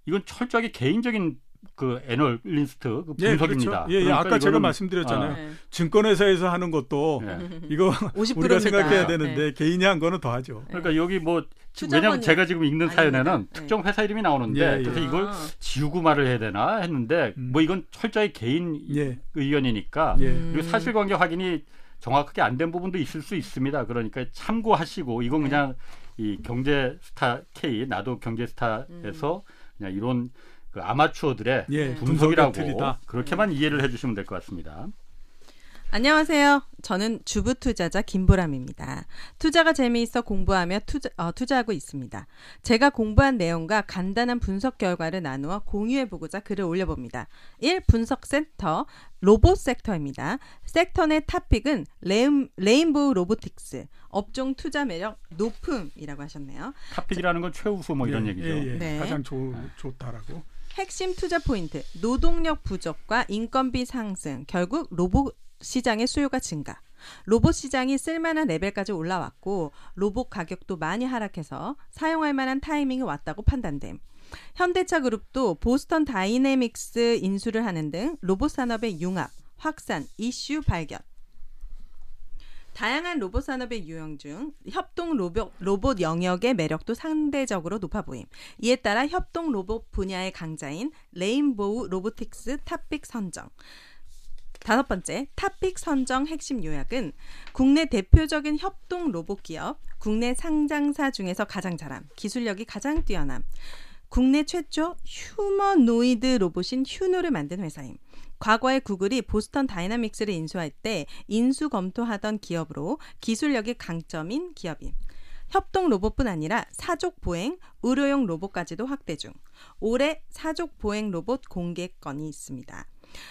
이건 철저하게 개인적인 그 애널리스트 그 예, 분석입니다. 그렇죠. 예, 예. 아까 제가 이거는- 말씀드렸잖아요. 아, 네. 증권회사에서 하는 것도 예. 이거 50% 우리가. 생각해야 네. 되는데 개인이 한 거는 더 하죠. 그러니까 여기 뭐 왜냐하면 제가 지금 읽는 사연에는. 네. 특정 회사 이름이 나오는데 예, 예. 그래서 이걸 아, 지우고 말을 해야 되나 했는데 음. 뭐 이건 철저히 개인 예. 의견이니까 예. 음. 그리고 사실관계 확인이 정확하게 안 된 부분도 있을 수 있습니다. 그러니까 참고하시고 이건 네. 그냥 이 경제스타 K 나도 경제스타에서 그냥 이런 그 아마추어들의 예. 분석이라고. 그렇게만 이해를 해주시면 될 것 같습니다. 안녕하세요. 저는 주부 투자자 김보람입니다. 투자가 재미있어 공부하며 투자, 어, 투자하고 있습니다. 제가 공부한 내용과 간단한 분석 결과를 나누어 공유해보고자 글을 올려봅니다. 1. 분석센터 로봇 섹터입니다. 섹터 내 탑픽은 레인, 레인보우 로보틱스, 업종 투자 매력 높음이라고 하셨네요. Top pick이라는 건 최우수 뭐 이런 예, 얘기죠. 예, 예. 네. 가장 좋, 좋다라고. 핵심 투자 포인트, 노동력 부족과 인건비 상승, 결국 로봇 시장의 수요가 증가. 로봇 시장이 쓸만한 레벨까지 올라왔고 로봇 가격도 많이 하락해서 사용할 만한 타이밍이 왔다고 판단됨. 현대차 그룹도 보스턴 다이내믹스 인수를 하는 등 로봇 산업의 융합, 확산, 이슈 발견. 다양한 로봇 산업의 유형 중 협동 로봇, 로봇 영역의 매력도 상대적으로 높아 보임. 이에 따라 협동 로봇 분야의 강자인 레인보우 로보틱스 top pick 선정. 다섯 번째, top pick 선정 핵심 요약은 국내 대표적인 협동 로봇 기업, 국내 상장사 중에서 가장 잘함, 기술력이 가장 뛰어남, 국내 최초 휴머노이드 로봇인 휴보를 만든 회사임. 과거에 구글이 보스턴 다이나믹스를 인수할 때 인수 검토하던 기업으로 기술력이 강점인 기업임. 협동 로봇뿐 아니라 사족 보행, 의료용 로봇까지도 확대 중. 올해 사족 보행 로봇 공개 건이 있습니다.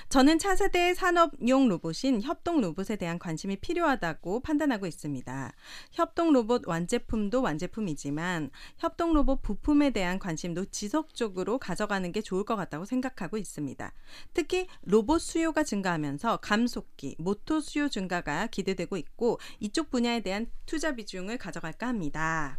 저는 차세대 산업용 로봇인 협동 로봇에 대한 관심이 필요하다고 판단하고 있습니다. 협동 로봇 완제품도 완제품이지만 협동 로봇 부품에 대한 관심도 지속적으로 가져가는 게 좋을 것 같다고 생각하고 있습니다. 특히 로봇 수요가 증가하면서 감속기, 모터 수요 증가가 기대되고 있고 이쪽 분야에 대한 투자 비중을 가져갈까 합니다.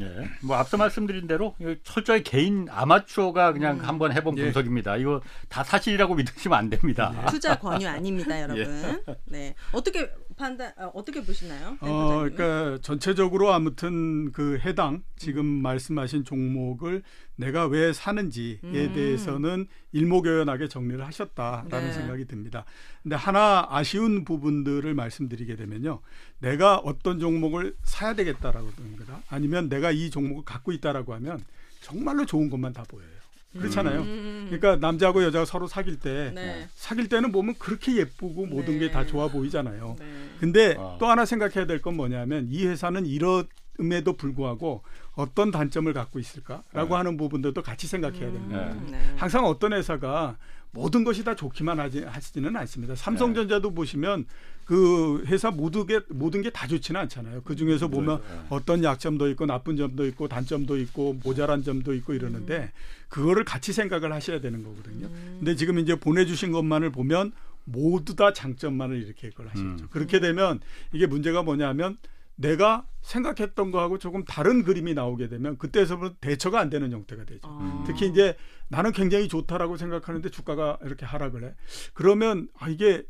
예. 뭐 앞서 말씀드린 대로 철저히 개인 아마추어가 그냥 음. 한번 해본 예. 분석입니다. 이거 다 사실이라고 *laughs* 믿으시면 안 됩니다. 투자 권유 아닙니다, *laughs* 여러분. 네. 어떻게 판단 어, 어떻게 보시나요? 네, 어, 부장님? 그러니까 전체적으로 아무튼 그 해당 지금 말씀하신 종목을 내가 왜 사는지에 음. 대해서는 일목요연하게 정리를 하셨다라는 네. 생각이 듭니다. 근데 하나 아쉬운 부분들을 말씀드리게 되면요. 내가 어떤 종목을 사야 되겠다라고 합니다. 아니면 내가 이 종목을 갖고 있다라고 하면 정말로 좋은 것만 다 보여요. 그렇잖아요. 음. 그러니까 남자하고 여자가 서로 사귈 때 네. 사귈 때는 보면 그렇게 예쁘고 모든 네. 게다 좋아 보이잖아요. 네. 근데 어. 또 하나 생각해야 될 건 뭐냐면 이 회사는 이럼에도 불구하고 어떤 단점을 갖고 있을까라고 네. 하는 부분들도 같이 생각해야 됩니다. 음, 네. 항상 어떤 회사가 모든 것이 다 좋기만 하지, 하지는 않습니다. 삼성전자도 보시면 그 회사 모든 게 모든 게 다 좋지는 않잖아요. 그 중에서 보면 네. 어떤 약점도 있고 나쁜 점도 있고 단점도 있고 모자란 점도 있고 이러는데 그거를 같이 생각을 하셔야 되는 거거든요. 근데 지금 이제 보내주신 것만을 보면 모두 다 장점만을 이렇게 그걸 하셨죠. 음. 그렇게 되면 이게 문제가 뭐냐면 내가 생각했던 거하고 조금 다른 그림이 나오게 되면 그때서부터 대처가 안 되는 형태가 되죠. 어. 특히 이제 나는 굉장히 좋다라고 생각하는데 주가가 이렇게 하락을 해. 그러면 아 이게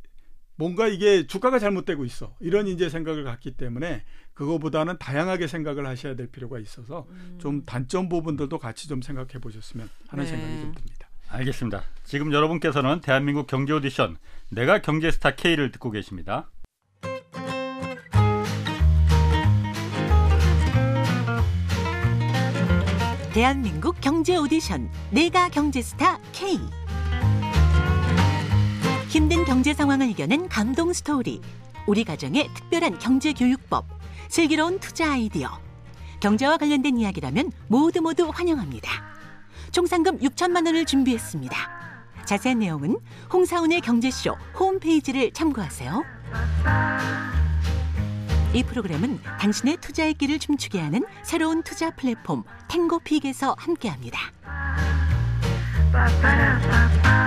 뭔가 이게 주가가 잘못되고 있어 이런 이제 생각을 갖기 때문에 그거보다는 다양하게 생각을 하셔야 될 필요가 있어서 좀 단점 부분들도 같이 좀 생각해 보셨으면 하는 네. 생각이 좀 듭니다. 알겠습니다. 지금 여러분께서는 대한민국 경제 오디션 내가 경제 스타 K를 듣고 계십니다. 대한민국 경제 오디션 내가 경제스타 K. 힘든 경제 상황을 이겨낸 감동 스토리 우리 가정의 특별한 경제 교육법 슬기로운 투자 아이디어. 경제와 관련된 이야기라면 모두 모두 환영합니다. 총 상금 6천만 원을 준비했습니다. 자세한 내용은 홍사훈의 경제쇼 홈페이지를 참고하세요 이 프로그램은 당신의 투자의 길을 춤추게 하는 새로운 투자 플랫폼 탱고픽에서 함께합니다.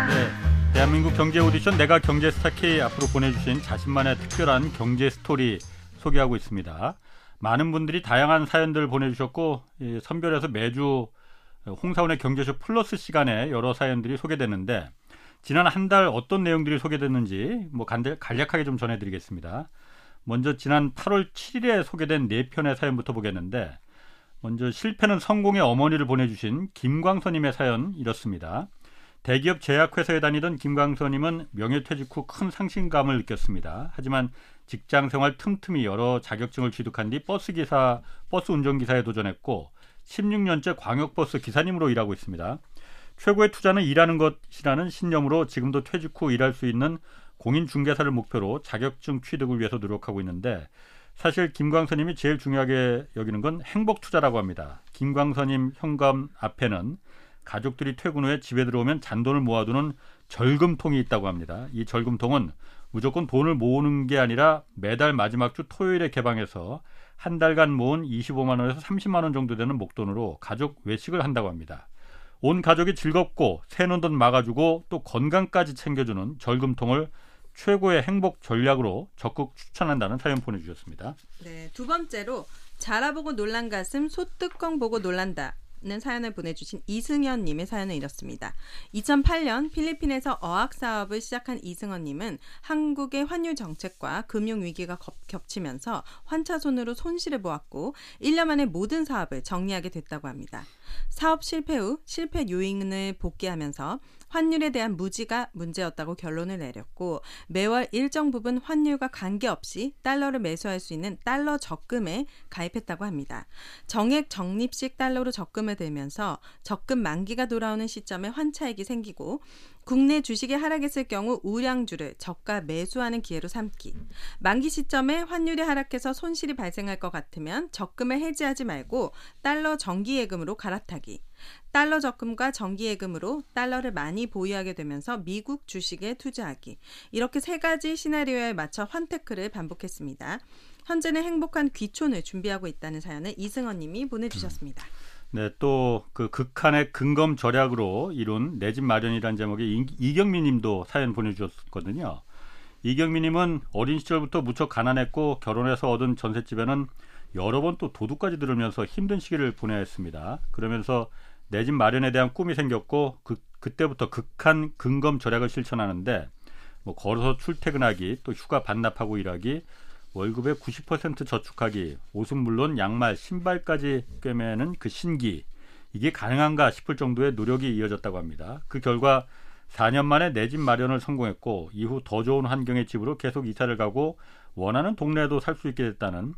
네, 대한민국 경제 오디션 내가 경제 스타 K 앞으로 보내주신 자신만의 특별한 경제 스토리 소개하고 있습니다. 많은 분들이 다양한 사연들 보내주셨고 이 선별해서 매주 홍사원의 경제쇼 플러스 시간에 여러 사연들이 소개됐는데 지난 한 달 어떤 내용들이 소개됐는지 뭐 간략하게 좀 전해드리겠습니다. 먼저 지난 8월 7일에 소개된 네 편의 사연부터 보겠는데 먼저 실패는 성공의 어머니를 보내주신 김광선님의 사연 이렇습니다. 대기업 제약회사에 다니던 김광선님은 명예퇴직 후 큰 상심감을 느꼈습니다. 하지만 직장 생활 틈틈이 여러 자격증을 취득한 뒤 버스 기사, 버스 운전기사에 도전했고 16년째 광역버스 기사님으로 일하고 있습니다. 최고의 투자는 일하는 것이라는 신념으로 지금도 퇴직 후 일할 수 있는 공인중개사를 목표로 자격증 취득을 위해서 노력하고 있는데 사실 김광선님이 제일 중요하게 여기는 건 행복 투자라고 합니다. 김광선님 현관 앞에는 가족들이 퇴근 후에 집에 들어오면 잔돈을 모아두는 절금통이 있다고 합니다. 이 절금통은 무조건 돈을 모으는 게 아니라 매달 마지막 주 토요일에 개방해서 한 달간 모은 25만 원에서 30만 원 정도 되는 목돈으로 가족 외식을 한다고 합니다. 온 가족이 즐겁고 새는 돈 막아주고 또 건강까지 챙겨주는 절금통을 최고의 행복 전략으로 적극 추천한다는 사연 보내주셨습니다. 네, 두 번째로 자라보고 놀란 가슴 소뚜껑 보고 놀란다. 는 사연을 보내주신 이승현 님의 사연은 이렇습니다. 2008년 필리핀에서 어학 사업을 시작한 이승헌 님은 한국의 환율 정책과 금융 위기가 겹치면서 환차손으로 손실을 보았고 1년 만에 모든 사업을 정리하게 됐다고 합니다. 사업 실패 후 실패 요인을 복귀하면서 환율에 대한 무지가 문제였다고 결론을 내렸고 매월 일정 부분 환율과 관계없이 달러를 매수할 수 있는 달러 적금에 가입했다고 합니다. 정액 적립식 달러로 적금을 들면서 적금 만기가 돌아오는 시점에 환차액이 생기고 국내 주식이 하락했을 경우 우량주를 저가 매수하는 기회로 삼기. 만기 시점에 환율이 하락해서 손실이 발생할 것 같으면 적금을 해지하지 말고 달러 정기예금으로 갈아타기. 달러 적금과 정기예금으로 달러를 많이 보유하게 되면서 미국 주식에 투자하기. 이렇게 세 가지 시나리오에 맞춰 환테크를 반복했습니다. 현재는 행복한 귀촌을 준비하고 있다는 사연을 이승헌 님이 보내주셨습니다. 네, 또 그 극한의 근검 절약으로 이룬 내 집 마련이라는 제목의 이경민 님도 사연 보내주셨거든요. 이경민 님은 어린 시절부터 무척 가난했고 결혼해서 얻은 전셋집에는 여러 번 또 도둑까지 들으면서 힘든 시기를 보내야 했습니다. 그러면서 내 집 마련에 대한 꿈이 생겼고 그, 그때부터 극한 근검 절약을 실천하는데 뭐 걸어서 출퇴근하기 또 휴가 반납하고 일하기 월급의 90% 저축하기, 옷은 물론 양말, 신발까지 꿰매는 그 신기. 이게 가능한가 싶을 정도의 노력이 이어졌다고 합니다. 그 결과 4년 만에 내 집 마련을 성공했고 이후 더 좋은 환경의 집으로 계속 이사를 가고 원하는 동네에도 살 수 있게 됐다는 어,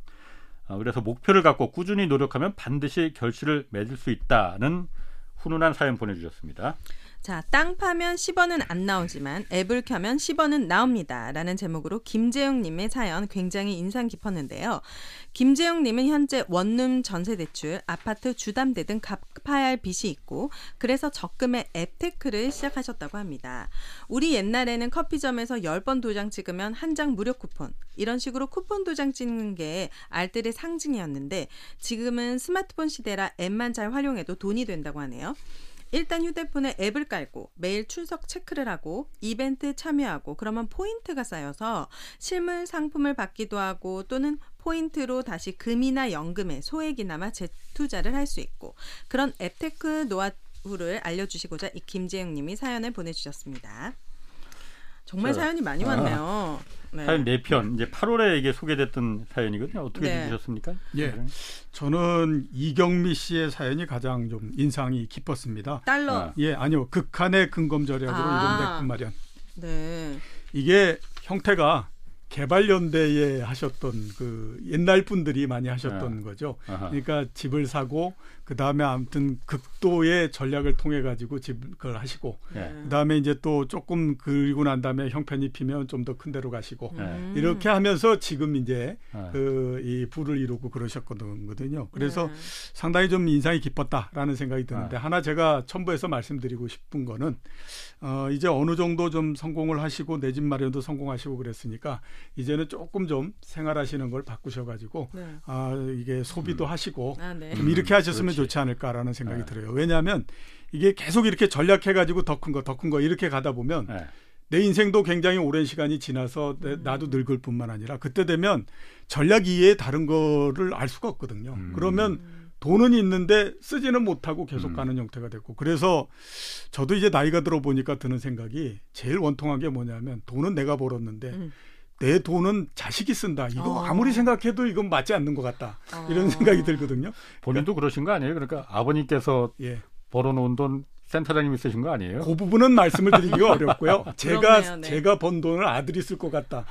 그래서 목표를 갖고 꾸준히 노력하면 반드시 결실을 맺을 수 있다는 훈훈한 사연 보내주셨습니다. 자, 땅 파면 10원은 안 나오지만 앱을 켜면 10원은 나옵니다. 라는 제목으로 김재영님의 사연 굉장히 인상 깊었는데요. 김재영님은 현재 원룸 전세대출, 아파트 주담대 등 갚아야 할 빚이 있고 그래서 적금의 앱테크를 시작하셨다고 합니다. 우리 옛날에는 커피점에서 10번 도장 찍으면 한 장 무료 쿠폰 이런 식으로 쿠폰 도장 찍는 게 알뜰의 상징이었는데 지금은 스마트폰 시대라 앱만 잘 활용해도 돈이 된다고 하네요. 일단 휴대폰에 앱을 깔고 매일 출석 체크를 하고 이벤트 참여하고 그러면 포인트가 쌓여서 실물 상품을 받기도 하고 또는 포인트로 다시 금이나 연금에 소액이나마 재투자를 할 수 있고 그런 앱테크 노하우를 알려주시고자 이 김재영 님이 사연을 보내주셨습니다. 정말 저, 사연이 많이 아. 왔네요. 네. 사연 4편 이제 8월에 이게 소개됐던 사연이거든요. 어떻게 네. 들으셨습니까? 예. 저는 이경미 씨의 사연이 가장 좀 인상이 깊었습니다. 달러. 아. 예, 아니요. 극한의 근검 절약으로 아. 대품 마련. 네. 이게 형태가 개발연대에 하셨던 그 옛날 분들이 많이 하셨던 네. 거죠. 아하. 그러니까 집을 사고 그 다음에 아무튼 극도의 전략을 통해 가지고 집 그걸 하시고 예. 그 다음에 이제 또 조금 그리고 난 다음에 형편이 피면 좀 더 큰 데로 가시고 음. 이렇게 하면서 지금 이제 아. 그이 부를 이루고 그러셨거든요. 그래서 네. 상당히 좀 인상이 깊었다라는 생각이 드는데 아. 하나 제가 첨부해서 말씀드리고 싶은 거는 어 이제 어느 정도 좀 성공을 하시고 내 집 마련도 성공하시고 그랬으니까 이제는 조금 좀 생활하시는 걸 바꾸셔 가지고 네. 아 이게 소비도 하시고 아, 네. 좀 이렇게 하셨으면 그렇지. 좋지 않을까라는 생각이 네. 들어요. 왜냐하면 이게 계속 이렇게 전략해가지고 더 큰 거, 더 큰 거 이렇게 가다 보면 예. 내 인생도 굉장히 오랜 시간이 지나서 내- 음. 나도 늙을 뿐만 아니라 그때 되면 전략 이외에 다른 거를 알 수가 없거든요. 음. 그러면 돈은 있는데 쓰지는 못하고 계속 음. 가는 형태가 됐고 그래서 저도 이제 나이가 들어 보니까 드는 생각이 제일 원통한 게 뭐냐면 돈은 내가 벌었는데 음. 내 돈은 자식이 쓴다. 이거 어. 아무리 생각해도 이건 맞지 않는 것 같다. 어. 이런 생각이 들거든요. 본인도 그러신 거 아니에요? 그러니까 아버님께서 예. 벌어놓은 돈 센터장님이 쓰신 거 아니에요? 그 부분은 말씀을 드리기가 *laughs* 어렵고요. 제가 그렇네요, 네. 제가 번 돈을 아들이 쓸 것 같다라는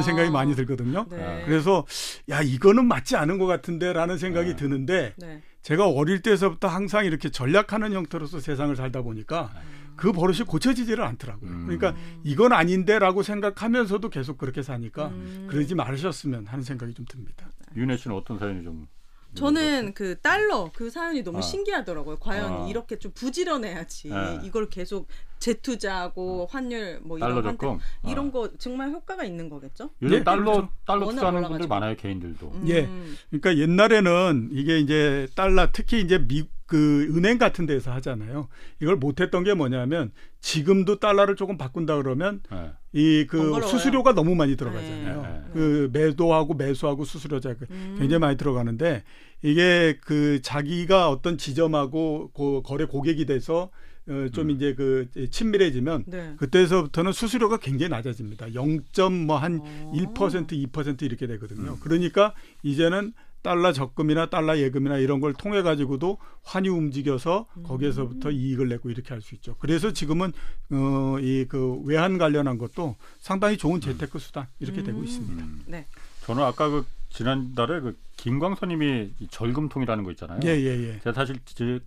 아. 생각이 많이 들거든요. 네. 그래서 야 이거는 맞지 않은 것 같은데라는 생각이 네. 드는데 네. 제가 어릴 때서부터 항상 이렇게 전략하는 형태로서 세상을 살다 보니까 그 버릇이 고쳐지지를 않더라고요. 음. 그러니까 이건 아닌데라고 생각하면서도 계속 그렇게 사니까 음. 그러지 말으셨으면 하는 생각이 좀 듭니다. 윤혜 씨는 어떤 사연이 좀 저는 그 달러 그 사연이 너무 아. 신기하더라고요. 과연 아. 이렇게 좀 부지런해야지 네. 이걸 계속 재투자하고 환율 뭐 달러 이런 적금 환대- 이런 아. 거 정말 효과가 있는 거겠죠? 요즘 예, 달러 그렇죠. 달러 워낙 투자하는 올라가지고. 분들 많아요 개인들도. 음. 예. 그러니까 옛날에는 이게 이제 달러 특히 이제 미 그 은행 같은 데서 하잖아요. 이걸 못했던 게 뭐냐면 지금도 달러를 조금 바꾼다 그러면 예. 이그 번거로워요. 수수료가 너무 많이 들어가잖아요. 네, 네. 그 매도하고 매수하고 수수료자 그 음. 굉장히 많이 들어가는데 이게 그 자기가 어떤 지점하고 고 거래 고객이 돼서 어, 좀 음. 이제 그 친밀해지면 네. 그때서부터는 수수료가 굉장히 낮아집니다. 0.뭐한 어. 1% 2% 이렇게 되거든요. 음. 그러니까 이제는 달러 적금이나 달러 예금이나 이런 걸 통해 가지고도 환이 움직여서 음. 거기에서부터 이익을 내고 이렇게 할 수 있죠. 그래서 지금은 어, 이 그 외환 관련한 것도 상당히 좋은 재테크 수단 이렇게 되고 음. 있습니다. 음. 네. 저는 아까 그 지난달에 그 김광선님이 이 절금통이라는 거 있잖아요. 예, 예, 예. 제가 사실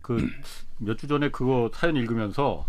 그 몇 주 전에 그거 사연 읽으면서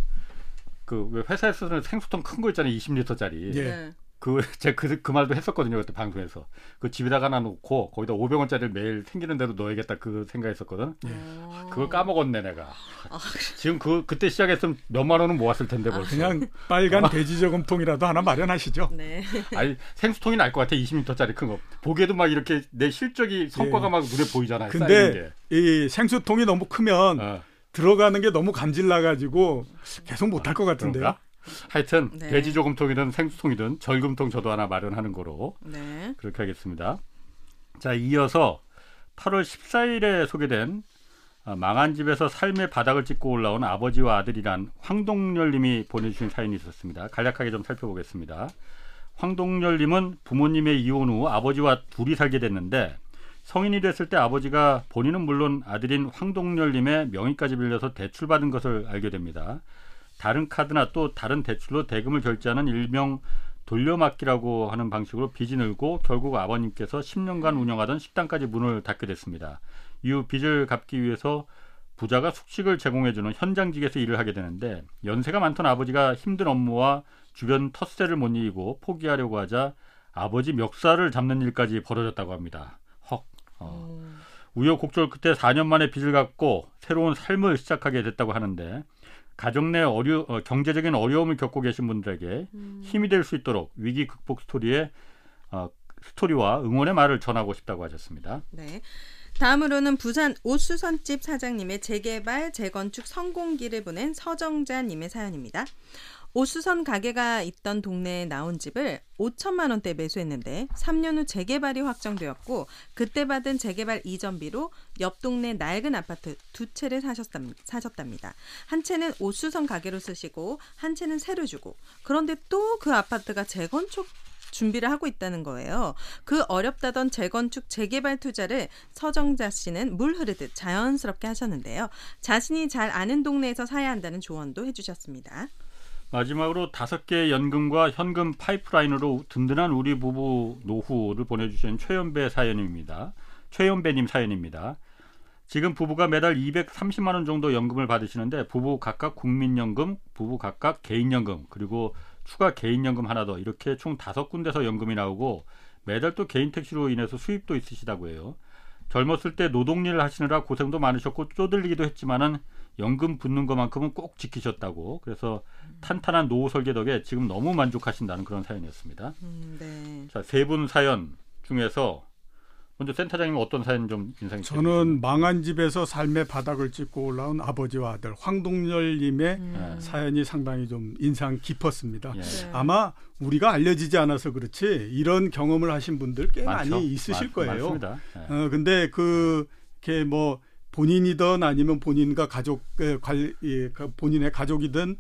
그왜 회사에서 쓰는 생수통 큰 거 있잖아요, 20리터짜리. 예. 네. 그 *laughs* 제가 그, 그 말도 했었거든요 그때 방송에서 그 집에다가 하나 놓고 거기다 500원짜리를 매일 생기는 대로 넣어야겠다 그 생각했었거든. 어. 그걸 까먹었네 내가. 아, 지금 그 그때 시작했으면 몇만 원은 모았을 텐데 벌써. 그냥 빨간 *laughs* 돼지 저금통이라도 하나 마련하시죠. 네. *laughs* 아니 생수통이 날 것 같아 20리터짜리 큰 거. 보기에도 막 이렇게 내 실적이 성과가 막 눈에 보이잖아요. 쌓이는 예. 근데 게. 이 생수통이 너무 크면 어, 들어가는 게 너무 감질 나 가지고 계속 못할 것 같은데요. 그런가? 하여튼 네. 돼지 저금통이든 생수통이든 절금통 저도 하나 마련하는 거로 네. 그렇게 하겠습니다. 자, 이어서 8월 14일에 소개된 아, 망한 집에서 삶의 바닥을 찍고 올라온 아버지와 아들이란 황동열님이 보내주신 사연이 있었습니다. 간략하게 좀 살펴보겠습니다. 황동열님은 부모님의 이혼 후 아버지와 둘이 살게 됐는데 성인이 됐을 때 아버지가 본인은 물론 아들인 황동열님의 명의까지 빌려서 대출받은 것을 알게 됩니다. 다른 카드나 또 다른 대출로 대금을 결제하는 일명 돌려막기라고 하는 방식으로 빚이 늘고 결국 아버님께서 10년간 운영하던 식당까지 문을 닫게 됐습니다. 이후 빚을 갚기 위해서 부자가 숙식을 제공해주는 현장직에서 일을 하게 되는데 연세가 많던 아버지가 힘든 업무와 주변 텃세를 못 이기고 포기하려고 하자 아버지 멱살을 잡는 일까지 벌어졌다고 합니다. 헉. 어. 음. 우여곡절 끝에 4년 만에 빚을 갚고 새로운 삶을 시작하게 됐다고 하는데 가정 내 어려 어, 경제적인 어려움을 겪고 계신 분들에게 음. 힘이 될 수 있도록 위기 극복 스토리에 어, 스토리와 응원의 말을 전하고 싶다고 하셨습니다. 네. 다음으로는 부산 옷수선집 사장님의 재개발, 재건축 성공기를 보낸 서정자님의 사연입니다. 옷수선 가게가 있던 동네에 나온 집을 5천만 원대 매수했는데 3년 후 재개발이 확정되었고 그때 받은 재개발 이전비로 옆 동네 낡은 아파트 두 채를 사셨답, 사셨답니다. 한 채는 옷수선 가게로 쓰시고 한 채는 새로 주고 그런데 또 그 아파트가 재건축 준비를 하고 있다는 거예요. 그 어렵다던 재건축 재개발 투자를 서정자 씨는 물 흐르듯 자연스럽게 하셨는데요. 자신이 잘 아는 동네에서 사야 한다는 조언도 해주셨습니다. 마지막으로 다섯 개의 연금과 현금 파이프라인으로 든든한 우리 부부 노후를 보내주신 최연배 사연입니다. 최연배님 사연입니다. 지금 부부가 매달 230만 원 정도 연금을 받으시는데 부부 각각 국민연금, 부부 각각 개인연금, 그리고 추가 개인연금 하나 더 이렇게 총 다섯 군데서 연금이 나오고 매달 또 개인 택시로 인해서 수입도 있으시다고 해요. 젊었을 때 노동일을 하시느라 고생도 많으셨고 쪼들리기도 했지만은 연금 붙는 것만큼은 꼭 지키셨다고. 그래서 탄탄한 노후 설계 덕에 지금 너무 만족하신다는 그런 사연이었습니다. 음, 네. 자, 세 분 사연 중에서 먼저 센터장님 어떤 사연 좀 인상이 저는 망한 집에서 삶의 바닥을 찍고 올라온 아버지와 아들 황동열님의 음. 네. 사연이 상당히 좀 인상 깊었습니다. 예. 네. 아마 우리가 알려지지 않아서 그렇지 이런 경험을 하신 분들 꽤 많죠? 많이 있으실 많- 거예요. 많습니다. 예. 어, 근데 그, 이렇게 뭐, 본인이든 아니면 본인과 가족, 에, 관, 예, 가- 본인의 가족이든,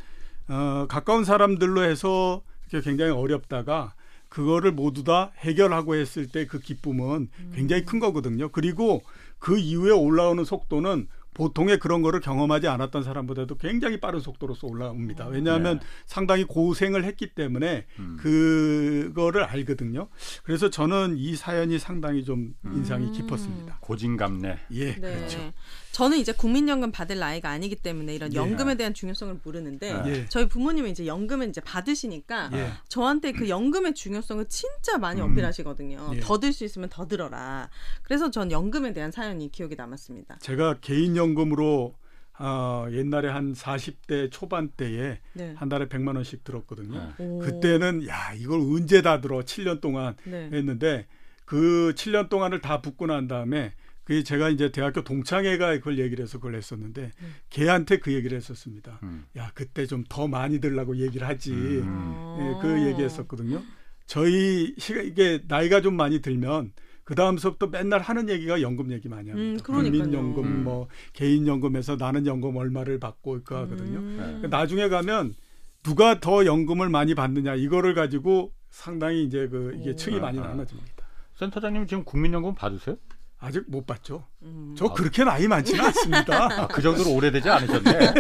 어, 가까운 사람들로 해서 굉장히 어렵다가, 그거를 모두 다 해결하고 했을 때 그 기쁨은 굉장히 큰 거거든요. 그리고 그 이후에 올라오는 속도는 보통의 그런 거를 경험하지 않았던 사람보다도 굉장히 빠른 속도로서 올라옵니다. 왜냐하면 네. 상당히 고생을 했기 때문에 음. 그거를 알거든요. 그래서 저는 이 사연이 상당히 좀 인상이 음. 깊었습니다. 고진감래. 예, 네. 그렇죠. 저는 이제 국민연금 받을 나이가 아니기 때문에 이런 예. 연금에 대한 중요성을 모르는데 네. 예. 저희 부모님은 이제 연금을 이제 받으시니까 예. 저한테 그 연금의 중요성을 진짜 많이 음. 어필하시거든요. 예. 더들 수 있으면 더 들어라. 그래서 전 연금에 대한 사연이 기억에 남았습니다. 제가 개인 연금으로 어, 옛날에 한 40대 초반 때에 네. 한 달에 100만 원씩 들었거든요. 네. 오. 그때는 야 이걸 언제 다 들어 7년 동안 네. 했는데 그 7년 동안을 다 붙고 난 다음에 그 제가 이제 대학교 동창회가 그걸 얘기를 해서 그걸 했었는데 걔한테 그 얘기를 했었습니다. 음. 야 그때 좀 더 많이 들라고 얘기를 하지. 음. 예, 그 얘기했었거든요. 저희 시가 이게 나이가 좀 많이 들면 그 다음서부터 맨날 하는 얘기가 연금 얘기 많이 합니다. 음, 그러니까요. 국민연금, 음. 뭐 개인연금에서 나는 연금 얼마를 받고 있고 하거든요. 음. 나중에 가면 누가 더 연금을 많이 받느냐 이거를 가지고 상당히 이제 그 이게 오. 층이 많이 아, 아. 나눠집니다. 센터장님 지금 국민연금 받으세요? 아직 못 받죠. 음. 저 그렇게 나이 많지는 않습니다. *laughs* 아, 그 정도로 오래되지 않으셨네. *laughs*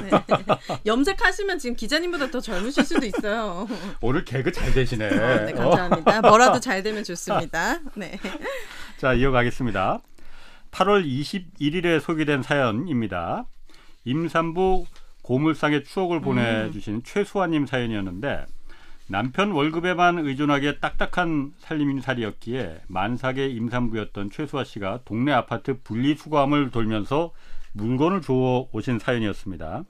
네. 염색하시면 지금 기자님보다 더 젊으실 수도 있어요. 오늘 개그 잘 되시네. 네, 어. 감사합니다. 뭐라도 잘 되면 좋습니다. 네. 자, 이어가겠습니다. 8월 21일에 소개된 사연입니다. 임산부 고물상의 추억을 보내주신 최수아님 사연이었는데 남편 월급에만 의존하게 딱딱한 살림살이였기에 만삭의 임산부였던 최수아 씨가 동네 아파트 분리수거함을 돌면서 물건을 주워 오신 사연이었습니다.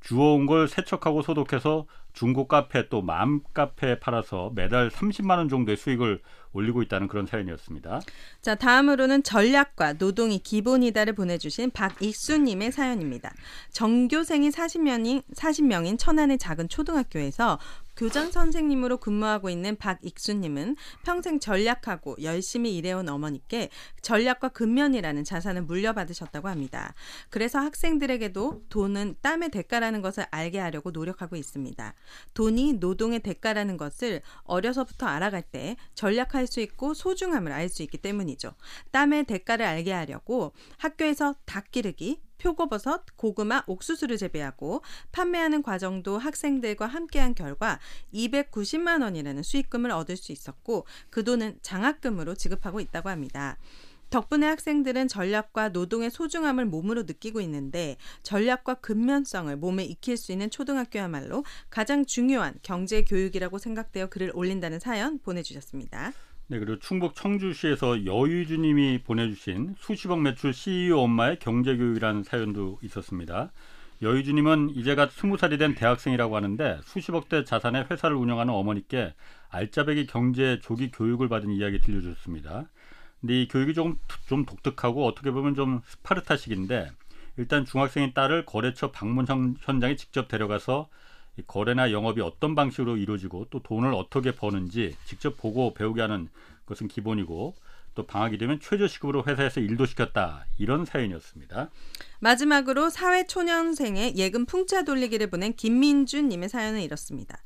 주워온 걸 세척하고 소독해서 중고 카페 또 맘 카페에 팔아서 매달 30만 원 정도의 수익을 올리고 있다는 그런 사연이었습니다. 자, 다음으로는 전략과 노동이 기본이다를 보내주신 박익수님의 사연입니다. 전교생이 40명인, 40명인 천안의 작은 초등학교에서 교장 선생님으로 근무하고 있는 박익수님은 평생 전략하고 열심히 일해온 어머니께 전략과 근면이라는 자산을 물려받으셨다고 합니다. 그래서 학생들에게도 돈은 땀의 대가라는 것을 알게 하려고 노력하고 있습니다. 돈이 노동의 대가라는 것을 어려서부터 알아갈 때 전략할 수 있고 소중함을 알 수 있기 때문이죠. 땀의 대가를 알게 하려고 학교에서 닭 기르기, 표고버섯, 고구마, 옥수수를 재배하고 판매하는 과정도 학생들과 함께한 결과 290만 원이라는 수익금을 얻을 수 있었고 그 돈은 장학금으로 지급하고 있다고 합니다. 덕분에 학생들은 전략과 노동의 소중함을 몸으로 느끼고 있는데 전략과 근면성을 몸에 익힐 수 있는 초등학교야말로 가장 중요한 경제 교육이라고 생각되어 글을 올린다는 사연 보내주셨습니다. 네, 그리고 충북 청주시에서 여유주님이 보내주신 수십억 매출 CEO 엄마의 경제교육이라는 사연도 있었습니다. 여유주님은 이제가 스무 살이 된 대학생이라고 하는데 수십억대 자산의 회사를 운영하는 어머니께 알짜배기 경제 조기 교육을 받은 이야기 들려주셨습니다. 근데 이 교육이 조금 좀 독특하고 어떻게 보면 좀 스파르타식인데 일단 중학생인 딸을 거래처 방문 현- 현장에 직접 데려가서 이 거래나 영업이 어떤 방식으로 이루어지고 또 돈을 어떻게 버는지 직접 보고 배우게 하는 것은 기본이고 또 방학이 되면 최저시급으로 회사에서 일도 시켰다 이런 사연이었습니다. 마지막으로 사회초년생의 예금 풍차 돌리기를 보낸 김민준님의 사연은 이렇습니다.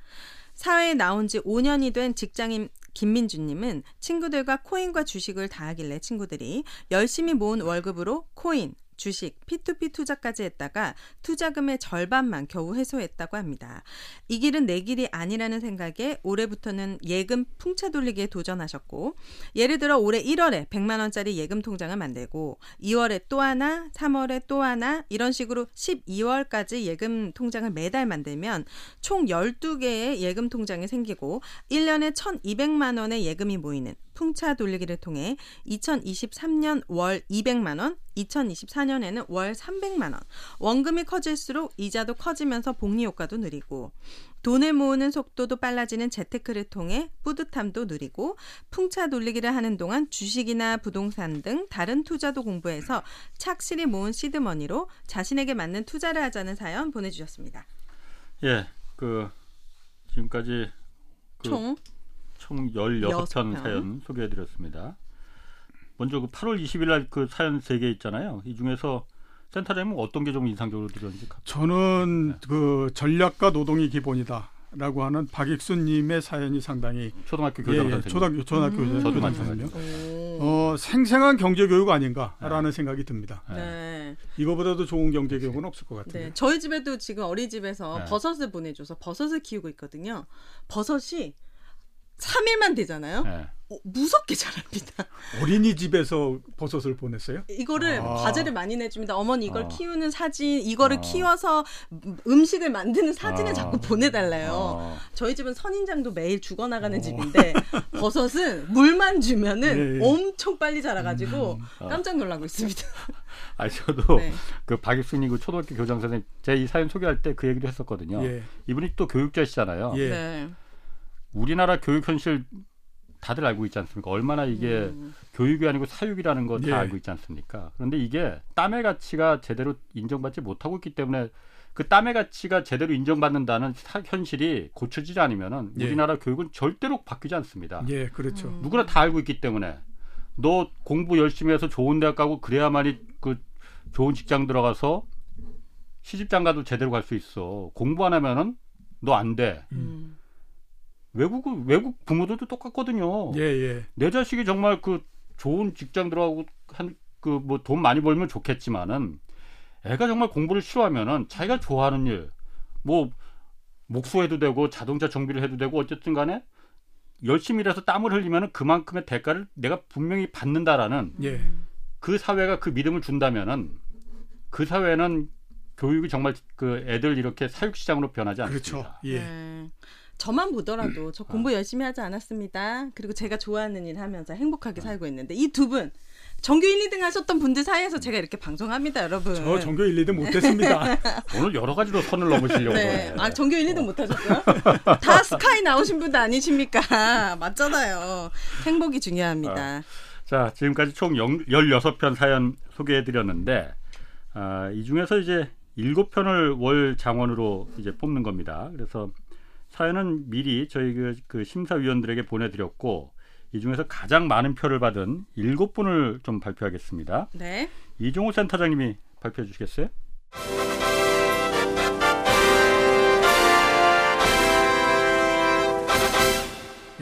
사회에 나온 지 5년이 된 직장인 김민주님은 친구들과 코인과 주식을 다 하길래 친구들이 열심히 모은 월급으로 코인, 주식, P2P 투자까지 했다가 투자금의 절반만 겨우 해소했다고 합니다. 이 길은 내 길이 아니라는 생각에 올해부터는 예금 풍차 돌리기에 도전하셨고 예를 들어 올해 1월에 100만 원짜리 예금 통장을 만들고 2월에 또 하나, 3월에 또 하나 이런 식으로 12월까지 예금 통장을 매달 만들면 총 12개의 예금 통장이 생기고 1년에 1,200만 원의 예금이 모이는 풍차 돌리기를 통해 2023년 월 200만 원, 2024년에는 월 300만 원. 원금이 커질수록 이자도 커지면서 복리 효과도 누리고 돈을 모으는 속도도 빨라지는 재테크를 통해 뿌듯함도 누리고 풍차 돌리기를 하는 동안 주식이나 부동산 등 다른 투자도 공부해서 착실히 모은 시드머니로 자신에게 맞는 투자를 하자는 사연 보내주셨습니다. 예, 그 지금까지 그 총 총 16편 여섯 편. 사연 소개해드렸습니다. 먼저 그 8월 20일 날 그 사연 3개 있잖아요. 이 중에서 센터장님은 어떤 게 좀 인상적으로 들었는지 가- 저는 그 전략과 노동이 기본이다 라고 하는 박익수님의 사연이 상당히 초등학교 예, 교장 예, 선생님. 초등학교 초등학교 음. 교장 저도 선생님요. 마찬가지요. 어, 생생한 경제 교육 아닌가라는 생각이 듭니다. 네. 이거보다도 좋은 경제 교육은 없을 것 같아요. 네, 저희 집에도 지금 어린이집에서 네. 버섯을 보내줘서 버섯을 키우고 있거든요. 버섯이 3일만 되잖아요. 예. 어, 무섭게 자랍니다. *laughs* 어린이집에서 버섯을 보냈어요? 이거를 아. 과제를 많이 내줍니다. 어머니 이걸 아. 키우는 사진, 이거를 아. 키워서 음- 음식을 만드는 사진을 아. 자꾸 보내달래요. 어, 저희 집은 선인장도 매일 죽어나가는 집인데 *laughs* 버섯은 물만 주면은 예, 예. 엄청 빨리 자라가지고 어. 깜짝 놀라고 있습니다. *laughs* 아니 저도 네. 그 박익순이 그 초등학교 교장 선생님 제 이 사연 소개할 때 그 얘기도 했었거든요. 예. 이분이 또 교육자시잖아요. 예. 네. 우리나라 교육 현실 다들 알고 있지 않습니까? 얼마나 이게 음. 교육이 아니고 사육이라는 거다 예. 알고 있지 않습니까? 그런데 이게 땀의 가치가 제대로 인정받지 못하고 있기 때문에 그 땀의 가치가 제대로 인정받는다는 사- 현실이 고쳐지지 않으면은 예. 우리나라 교육은 절대로 바뀌지 않습니다. 예, 그렇죠. 음. 누구나 다 알고 있기 때문에 너 공부 열심히 해서 좋은 대학 가고 그래야만이 그 좋은 직장 들어가서 시집장 가도 제대로 갈 수 있어. 공부 안 하면은 너 안 돼. 음. 외국 외국 부모들도 똑같거든요. 예, 예. 내 자식이 정말 그 좋은 직장 들어가고 한 그 뭐 돈 많이 벌면 좋겠지만은 애가 정말 공부를 싫어하면은 자기가 좋아하는 일 뭐 목수해도 되고 자동차 정비를 해도 되고 어쨌든 간에 열심히 일해서 땀을 흘리면은 그만큼의 대가를 내가 분명히 받는다라는 예. 그 사회가 그 믿음을 준다면은 그 사회는 교육이 정말 그 애들 이렇게 사육 시장으로 변하지 그렇죠. 않습니다. 예. 네. 저만 보더라도 저 공부 열심히 하지 않았습니다. 그리고 제가 좋아하는 일 하면서 행복하게 살고 있는데 이 두분 정규 1, 2등 하셨던 분들 사이에서 제가 이렇게 방송합니다, 여러분. 저 전교 1, 2등 못했습니다. *laughs* 오늘 여러 가지로 선을 넘으시려고. 네. 해. 아, 정규 1, 2등 못 하셨어요? 다 *laughs* 스카이 나오신 분들 아니십니까? 맞잖아요. 행복이 중요합니다. 자, 지금까지 총 16편 사연 소개해 드렸는데 아, 이 중에서 이제 7편을 월 장원으로 이제 뽑는 겁니다. 그래서 사연은 미리 저희 그, 그 심사위원들에게 보내 드렸고 이 중에서 가장 많은 표를 받은 7분을 좀 발표하겠습니다. 네. 이종호 센터장님이 발표해 주시겠어요?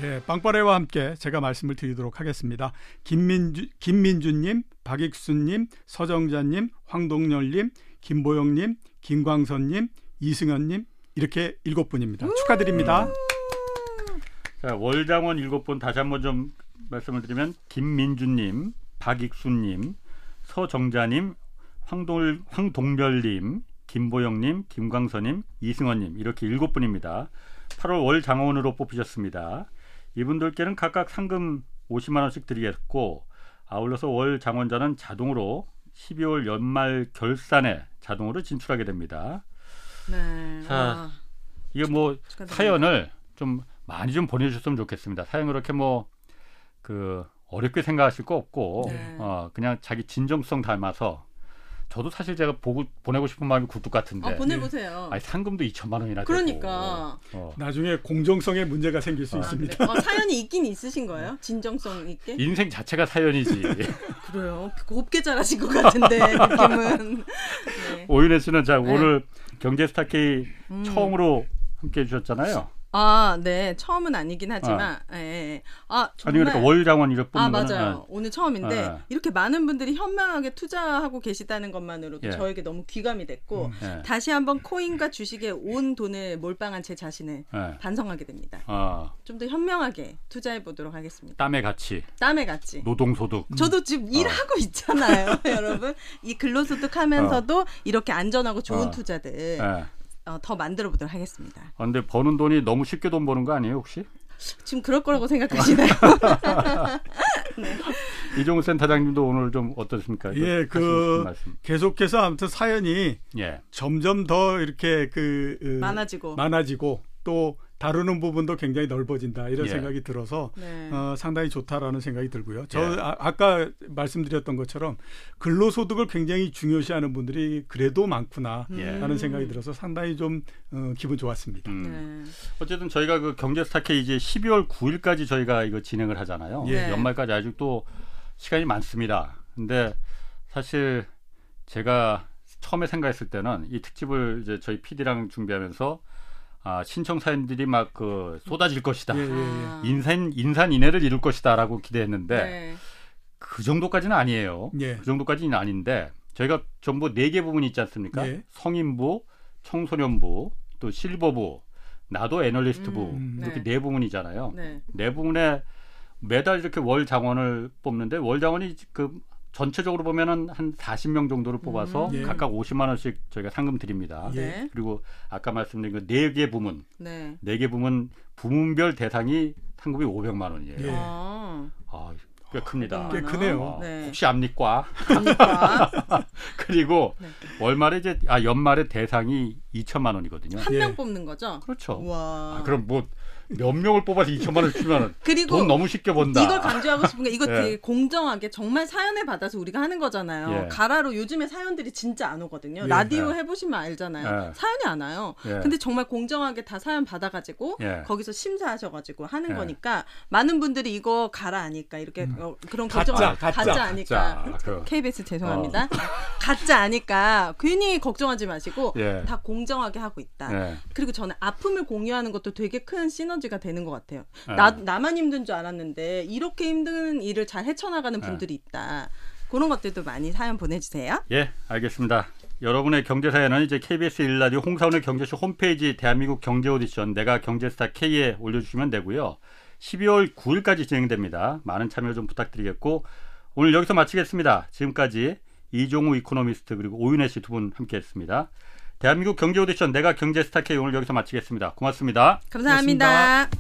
예, 빵빠레와 함께 제가 말씀을 드리도록 하겠습니다. 김민주, 김민주님, 박익수님, 서정자님, 황동열님, 김보영님, 김광선님, 이승현님 이렇게 일곱 분입니다. 축하드립니다. 자, 월장원 7분 다시 한번 좀 말씀을 드리면 김민주님, 박익수님, 서정자님, 황동, 황동별님, 김보영님, 김광선님, 이승원님 이렇게 7분입니다. 8월 월 장원으로 뽑히셨습니다. 이분들께는 각각 상금 50만 원씩 드리겠고 아울러서 월 장원자는 자동으로 12월 연말 결산에 자동으로 진출하게 됩니다. 네. 자, 와, 이게 뭐 축하드립니다. 사연을 좀 많이 좀 보내주셨으면 좋겠습니다. 사연 그렇게 뭐 그 어렵게 생각하실 거 없고 네. 어 그냥 자기 진정성 닮아서 저도 사실 제가 보고 보내고 싶은 마음이 굴뚝 같은데 어, 보내보세요. 아니 상금도 2천만 원이나 되고. 그러니까. 어. 나중에 공정성에 문제가 생길 수 아, 있습니다. 네. 어, *laughs* 사연이 있긴 있으신 거예요? 진정성 있게? 인생 자체가 사연이지. *laughs* 그래요. 곱게 잘하신 것 같은데 *laughs* 느낌은. 네. 오윤혜 씨는 자 오늘 경제 스타 K 음. 처음으로 함께 해 주셨잖아요. 아, 네. 처음은 아니긴 하지만, 예, 예. 아, 아니 정말. 그러니까 월장원 이렇게 뽑는 아, 거는 맞아요. 오늘 처음인데, 아. 이렇게 많은 분들이 현명하게 투자하고 계시다는 것만으로도 예. 저에게 너무 귀감이 됐고, 예. 다시 한번 코인과 주식에 온 돈을 몰빵한 제 자신을 예. 반성하게 됩니다. 아, 좀더 현명하게 투자해 보도록 하겠습니다. 땀의 가치, 땀에 같이. 노동소득. 저도 지금 일하고 *laughs* 있잖아요, 여러분. 이 근로소득 하면서도 이렇게 안전하고 좋은 어. 투자들 예. 어, 더 만들어 보도록 하겠습니다. 아, 근데 버는 돈이 너무 쉽게 돈 버는 거 아니에요 혹시? 지금 그럴 거라고 생각하시나요? *laughs* *laughs* 이종우 센터장님도 오늘 좀 어떻습니까? 예, 그. 계속해서 아무튼 사연이 예. 점점 더 이렇게 그 으, 많아지고. 많아지고 또 다루는 부분도 굉장히 넓어진다 이런 예. 생각이 들어서 네. 어, 상당히 좋다라는 생각이 들고요. 저 예. 아, 아까 말씀드렸던 것처럼 근로소득을 굉장히 중요시하는 분들이 그래도 많구나 예. 하는 생각이 들어서 상당히 좀 어, 기분 좋았습니다. 음. 네. 어쨌든 저희가 그 경제 스타K 이제 12월 9일까지 저희가 이거 진행을 하잖아요. 예. 연말까지 아직 또 시간이 많습니다. 근데 사실 제가 처음에 생각했을 때는 이 특집을 이제 저희 PD랑 준비하면서 아, 신청 사연들이 막 그 쏟아질 것이다. 예, 예, 예. 아. 인산 인산 인해를 이룰 것이다라고 기대했는데 네. 그 정도까지는 아니에요. 예. 그 정도까지는 아닌데 저희가 전부 네 개 부분이 있지 않습니까? 예. 성인부, 청소년부, 또 실버부, 나도 애널리스트부 음, 이렇게 네. 네 부분이잖아요. 네. 네 부분에 매달 이렇게 월 장원을 뽑는데 월 장원이 그 전체적으로 보면은 한 40명 정도를 뽑아서 음. 예. 각각 50만 원씩 저희가 상금 드립니다. 예. 네. 그리고 아까 말씀드린 그 네 개 부문, 네. 네개 부문 부문별 대상이 상금이 500만 원이에요. 예. 아. 아, 꽤 큽니다. 꽤 크네요. 어, 네. 혹시 압니까? 그러니까 *laughs* 그리고 네. 월말에 이제 아 연말에 대상이 2천만 원이거든요. 한 예. 명 뽑는 거죠? 그렇죠. 와. 아, 그럼 뭐 몇 명을 뽑아서 2천만 원 주면 그리고 돈 너무 쉽게 번다. 이걸 강조하고 싶은 게 이거 *laughs* 예. 되게 공정하게 정말 사연을 받아서 우리가 하는 거잖아요. 예. 가라로 요즘에 사연들이 진짜 안 오거든요. 예. 라디오 예. 해보시면 알잖아요. 예. 사연이 안 와요. 예. 근데 정말 공정하게 다 사연 받아가지고 예. 거기서 심사하셔가지고 하는 예. 거니까 많은 분들이 이거 가라 아니까 이렇게 어, 그런 가짜, 걱정 가짜, 아니까 자, 그, KBS 죄송합니다. *laughs* 가짜 아니까 괜히 걱정하지 마시고 예. 다 공정하게 하고 있다. 예. 그리고 저는 아픔을 공유하는 것도 되게 큰 시너지 가 되는 것 같아요. 예. 나, 나만 힘든 줄 알았는데 이렇게 힘든 일을 잘 헤쳐나가는 분들이 있다. 그런 것들도 많이 사연 보내주세요. 예, 알겠습니다. 여러분의 경제 사연은 이제 KBS 일라디오 홍사원의 경제쇼 홈페이지 대한민국 경제 오디션 내가 경제스타 K에 올려주시면 되고요. 12월 9일까지 진행됩니다. 많은 참여 좀 부탁드리겠고 오늘 여기서 마치겠습니다. 지금까지 이종우 이코노미스트 그리고 오윤혜 씨 두 분 함께했습니다. 대한민국 경제 오디션 내가 경제 스타 K 오늘 여기서 마치겠습니다. 고맙습니다. 감사합니다.